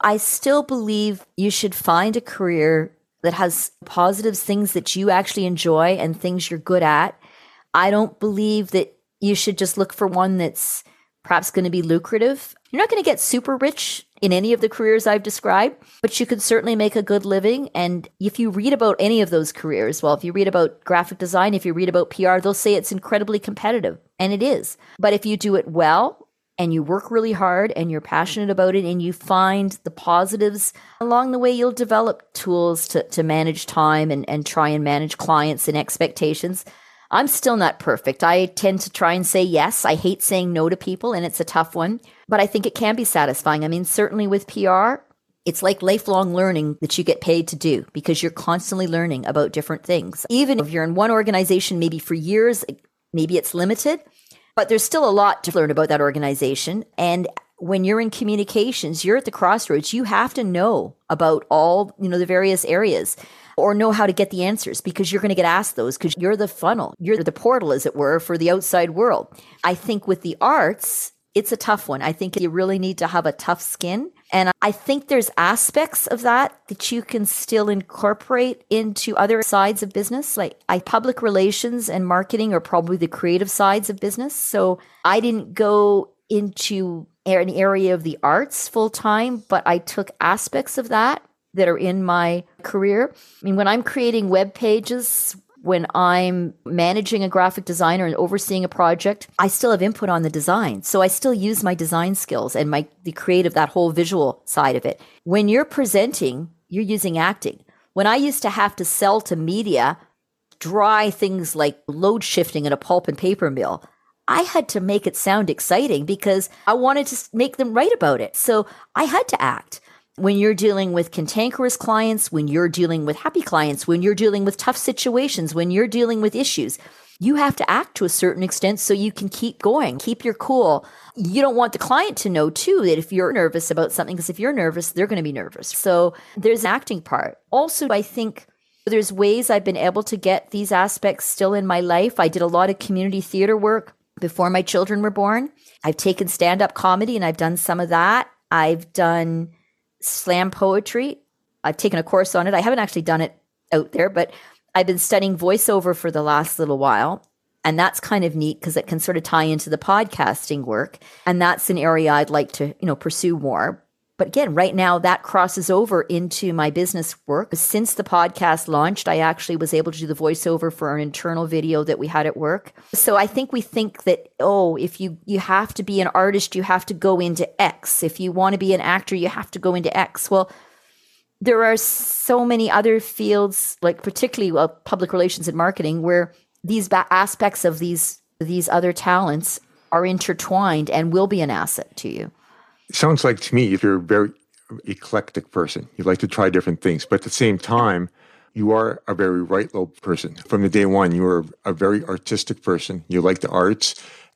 I still believe you should find a career that has positives, things that you actually enjoy and things you're good at. I don't believe that you should just look for one that's perhaps going to be lucrative. You're not going to get super rich in any of the careers I've described, but you could certainly make a good living. And if you read about any of those careers, well, if you read about graphic design, if you read about PR, they'll say it's incredibly competitive, and it is. But if you do it well and you work really hard and you're passionate about it and you find the positives along the way you'll develop tools to, to manage time and, and try and manage clients and expectations. I'm still not perfect. I tend to try and say yes. I hate saying no to people and it's a tough one but i think it can be satisfying. I mean certainly with pr it's like lifelong learning that you get paid to do because you're constantly learning about different things. Even if you're in one organization maybe for years maybe it's limited but there's still a lot to learn about that organization. And when you're in communications, you're at the crossroads. You have to know about all, you know, the various areas or know how to get the answers because you're going to get asked those because you're the funnel. You're the portal, as it were, for the outside world. I think with the arts, it's a tough one. I think you really need to have a tough skin and I think there's aspects of that that you can still incorporate into other sides of business. Like I public relations and marketing are probably the creative sides of business. So I didn't go into an area of the arts full time, but I took aspects of that that are in my career. I mean, when I'm creating web pages, when I'm managing a graphic designer and overseeing a project, I still have input on the design. So I still use my design skills and my the creative, that whole visual side of it. When you're presenting, you're using acting. When I used to have to sell to media dry things like load shifting in a pulp and paper mill, I had to make it sound exciting because I wanted to make them write about it. So I had to act when you're dealing with cantankerous clients, when you're dealing with happy clients, when you're dealing with tough situations, when you're dealing with issues, you have to act to a certain extent so you can keep going, keep your cool. You don't want the client to know too that if you're nervous about something, because if you're nervous, they're going to be nervous. So there's an acting part. Also, I think there's ways I've been able to get these aspects still in my life. I did a lot of community theater work before my children were born. I've taken stand up comedy and I've done some of that. I've done slam poetry. I've taken a course on it. I haven't actually done it out there, but I've been studying voiceover for the last little while. And that's kind of neat because it can sort of tie into the podcasting work. And that's an area I'd like to, you know, pursue more. But again, right now that crosses over into my business work. Since the podcast launched, I actually was able to do the voiceover for an internal video that we had at work. So I think we think that, oh, if you, you have to be an artist, you have to go into X. If you want to be an actor, you have to go into X. Well, there are so many other fields, like particularly well, public relations and marketing, where these ba- aspects of these these other talents are intertwined and will be an asset to you. Sounds like to me if you're a very eclectic person, you like to try different things, but at the same time, you are a very right lobe person. From the day one, you are a very artistic person. You like the arts.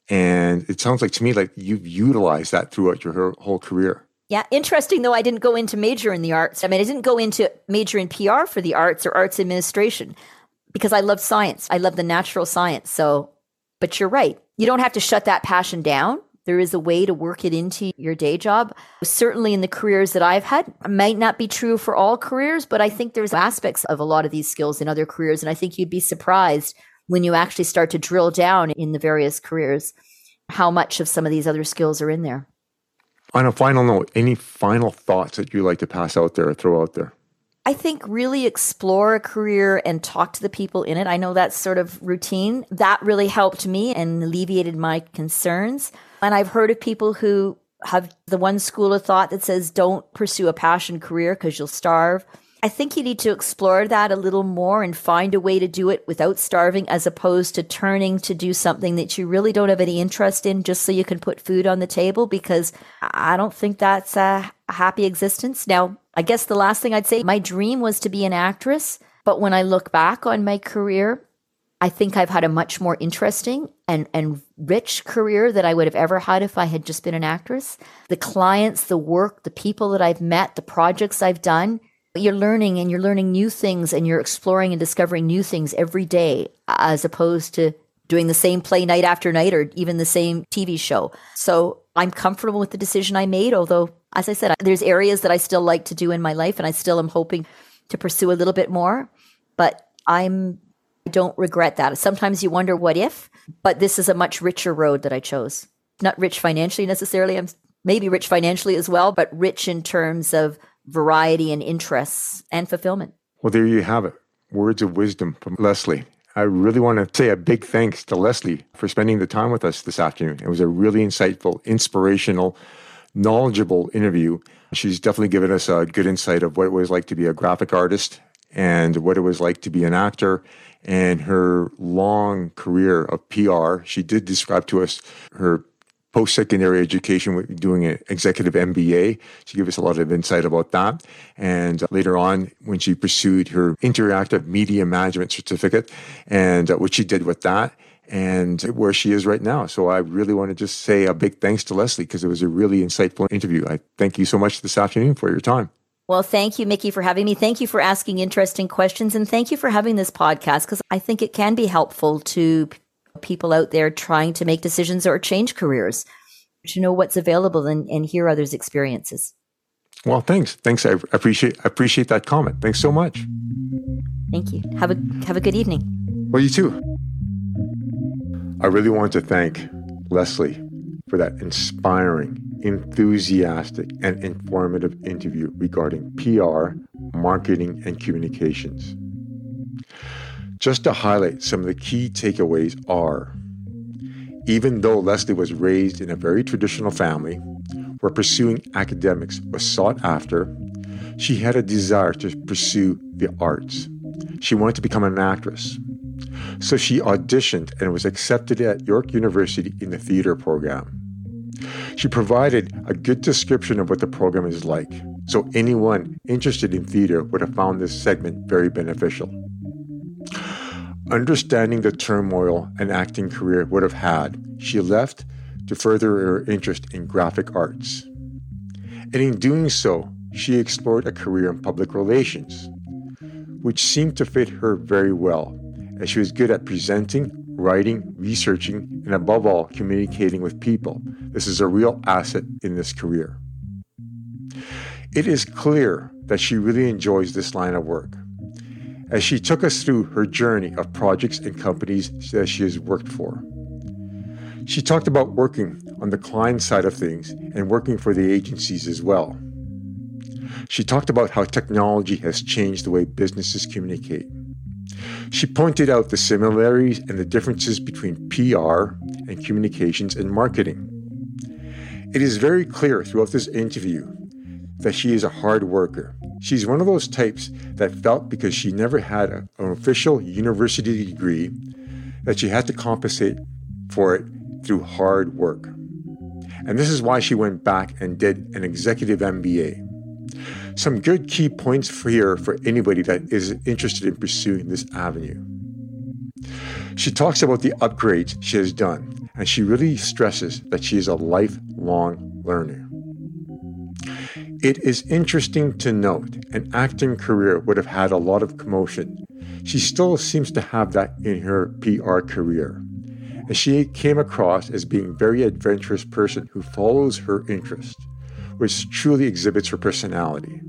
And it sounds like to me like you've utilized that throughout your whole career. Yeah, interesting though. I didn't go into major in the arts. I mean, I didn't go into major in PR for the arts or arts administration because I love science. I love the natural science. So, but you're right. You don't have to shut that passion down. There is a way to work it into your day job. Certainly in the careers that I've had, it might not be true for all careers, but I think there's aspects of a lot of these skills in other careers. And I think you'd be surprised when you actually start to drill down in the various careers how much of some of these other skills are in there. On a final note, any final thoughts that you like to pass out there or throw out there? I think really explore a career and talk to the people in it. I know that's sort of routine. That really helped me and alleviated my concerns. And I've heard of people who have the one school of thought that says don't pursue a passion career because you'll starve. I think you need to explore that a little more and find a way to do it without starving as opposed to turning to do something that you really don't have any interest in just so you can put food on the table because I don't think that's a happy existence. Now, I guess the last thing I'd say, my dream was to be an actress, but when I look back on my career, I think I've had a much more interesting and, and rich career that I would have ever had if I had just been an actress. The clients, the work, the people that I've met, the projects I've done, you're learning and you're learning new things and you're exploring and discovering new things every day as opposed to doing the same play night after night or even the same TV show. So I'm comfortable with the decision I made, although, as I said, there's areas that I still like to do in my life and I still am hoping to pursue a little bit more. But I'm I don't regret that. Sometimes you wonder what if, but this is a much richer road that I chose. Not rich financially necessarily. I'm maybe rich financially as well, but rich in terms of variety and interests and fulfillment. Well, there you have it. Words of wisdom from Leslie. I really want to say a big thanks to Leslie for spending the time with us this afternoon. It was a really insightful, inspirational, knowledgeable interview. She's definitely given us a good insight of what it was like to be a graphic artist and what it was like to be an actor and her long career of PR. She did describe to us her post secondary education, with doing an executive MBA. She gave us a lot of insight about that. And uh, later on, when she pursued her interactive media management certificate and uh, what she did with that and where she is right now. So I really want to just say a big thanks to Leslie because it was a really insightful interview. I thank you so much this afternoon for your time. Well, thank you, Mickey, for having me. Thank you for asking interesting questions. And thank you for having this podcast because I think it can be helpful to people out there trying to make decisions or change careers to know what's available and, and hear others' experiences. Well, thanks. Thanks. I appreciate appreciate that comment. Thanks so much. Thank you. Have a have a good evening. Well, you too. I really want to thank Leslie for that inspiring, enthusiastic, and informative interview regarding PR, marketing, and communications. Just to highlight some of the key takeaways are even though Leslie was raised in a very traditional family where pursuing academics was sought after, she had a desire to pursue the arts. She wanted to become an actress. So she auditioned and was accepted at York University in the theater program. She provided a good description of what the program is like, so anyone interested in theater would have found this segment very beneficial. Understanding the turmoil an acting career would have had, she left to further her interest in graphic arts. And in doing so, she explored a career in public relations, which seemed to fit her very well, as she was good at presenting, writing, researching, and above all, communicating with people. This is a real asset in this career. It is clear that she really enjoys this line of work. As she took us through her journey of projects and companies that she has worked for. She talked about working on the client side of things and working for the agencies as well. She talked about how technology has changed the way businesses communicate. She pointed out the similarities and the differences between PR and communications and marketing. It is very clear throughout this interview that she is a hard worker. She's one of those types that felt because she never had a, an official university degree that she had to compensate for it through hard work. And this is why she went back and did an executive MBA. Some good key points for here for anybody that is interested in pursuing this avenue. She talks about the upgrades she has done, and she really stresses that she is a lifelong learner. It is interesting to note an acting career would have had a lot of commotion. She still seems to have that in her PR career. And she came across as being a very adventurous person who follows her interest, which truly exhibits her personality.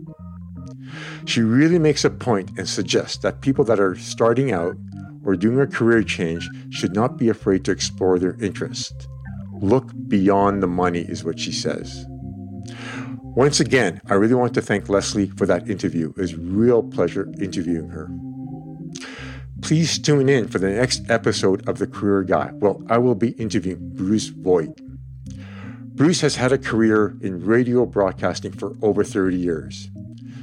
She really makes a point and suggests that people that are starting out or doing a career change should not be afraid to explore their interest. Look beyond the money, is what she says. Once again, I really want to thank Leslie for that interview. It was real pleasure interviewing her. Please tune in for the next episode of The Career Guy. Well, I will be interviewing Bruce Voigt. Bruce has had a career in radio broadcasting for over 30 years.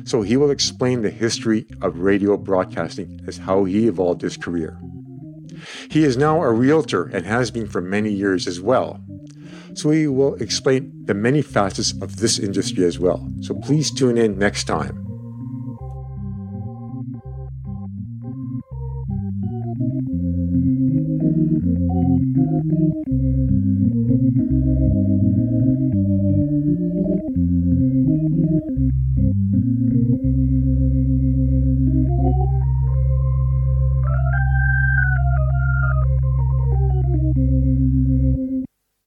So he will explain the history of radio broadcasting as how he evolved his career. He is now a realtor and has been for many years as well so he will explain the many facets of this industry as well. So please tune in next time.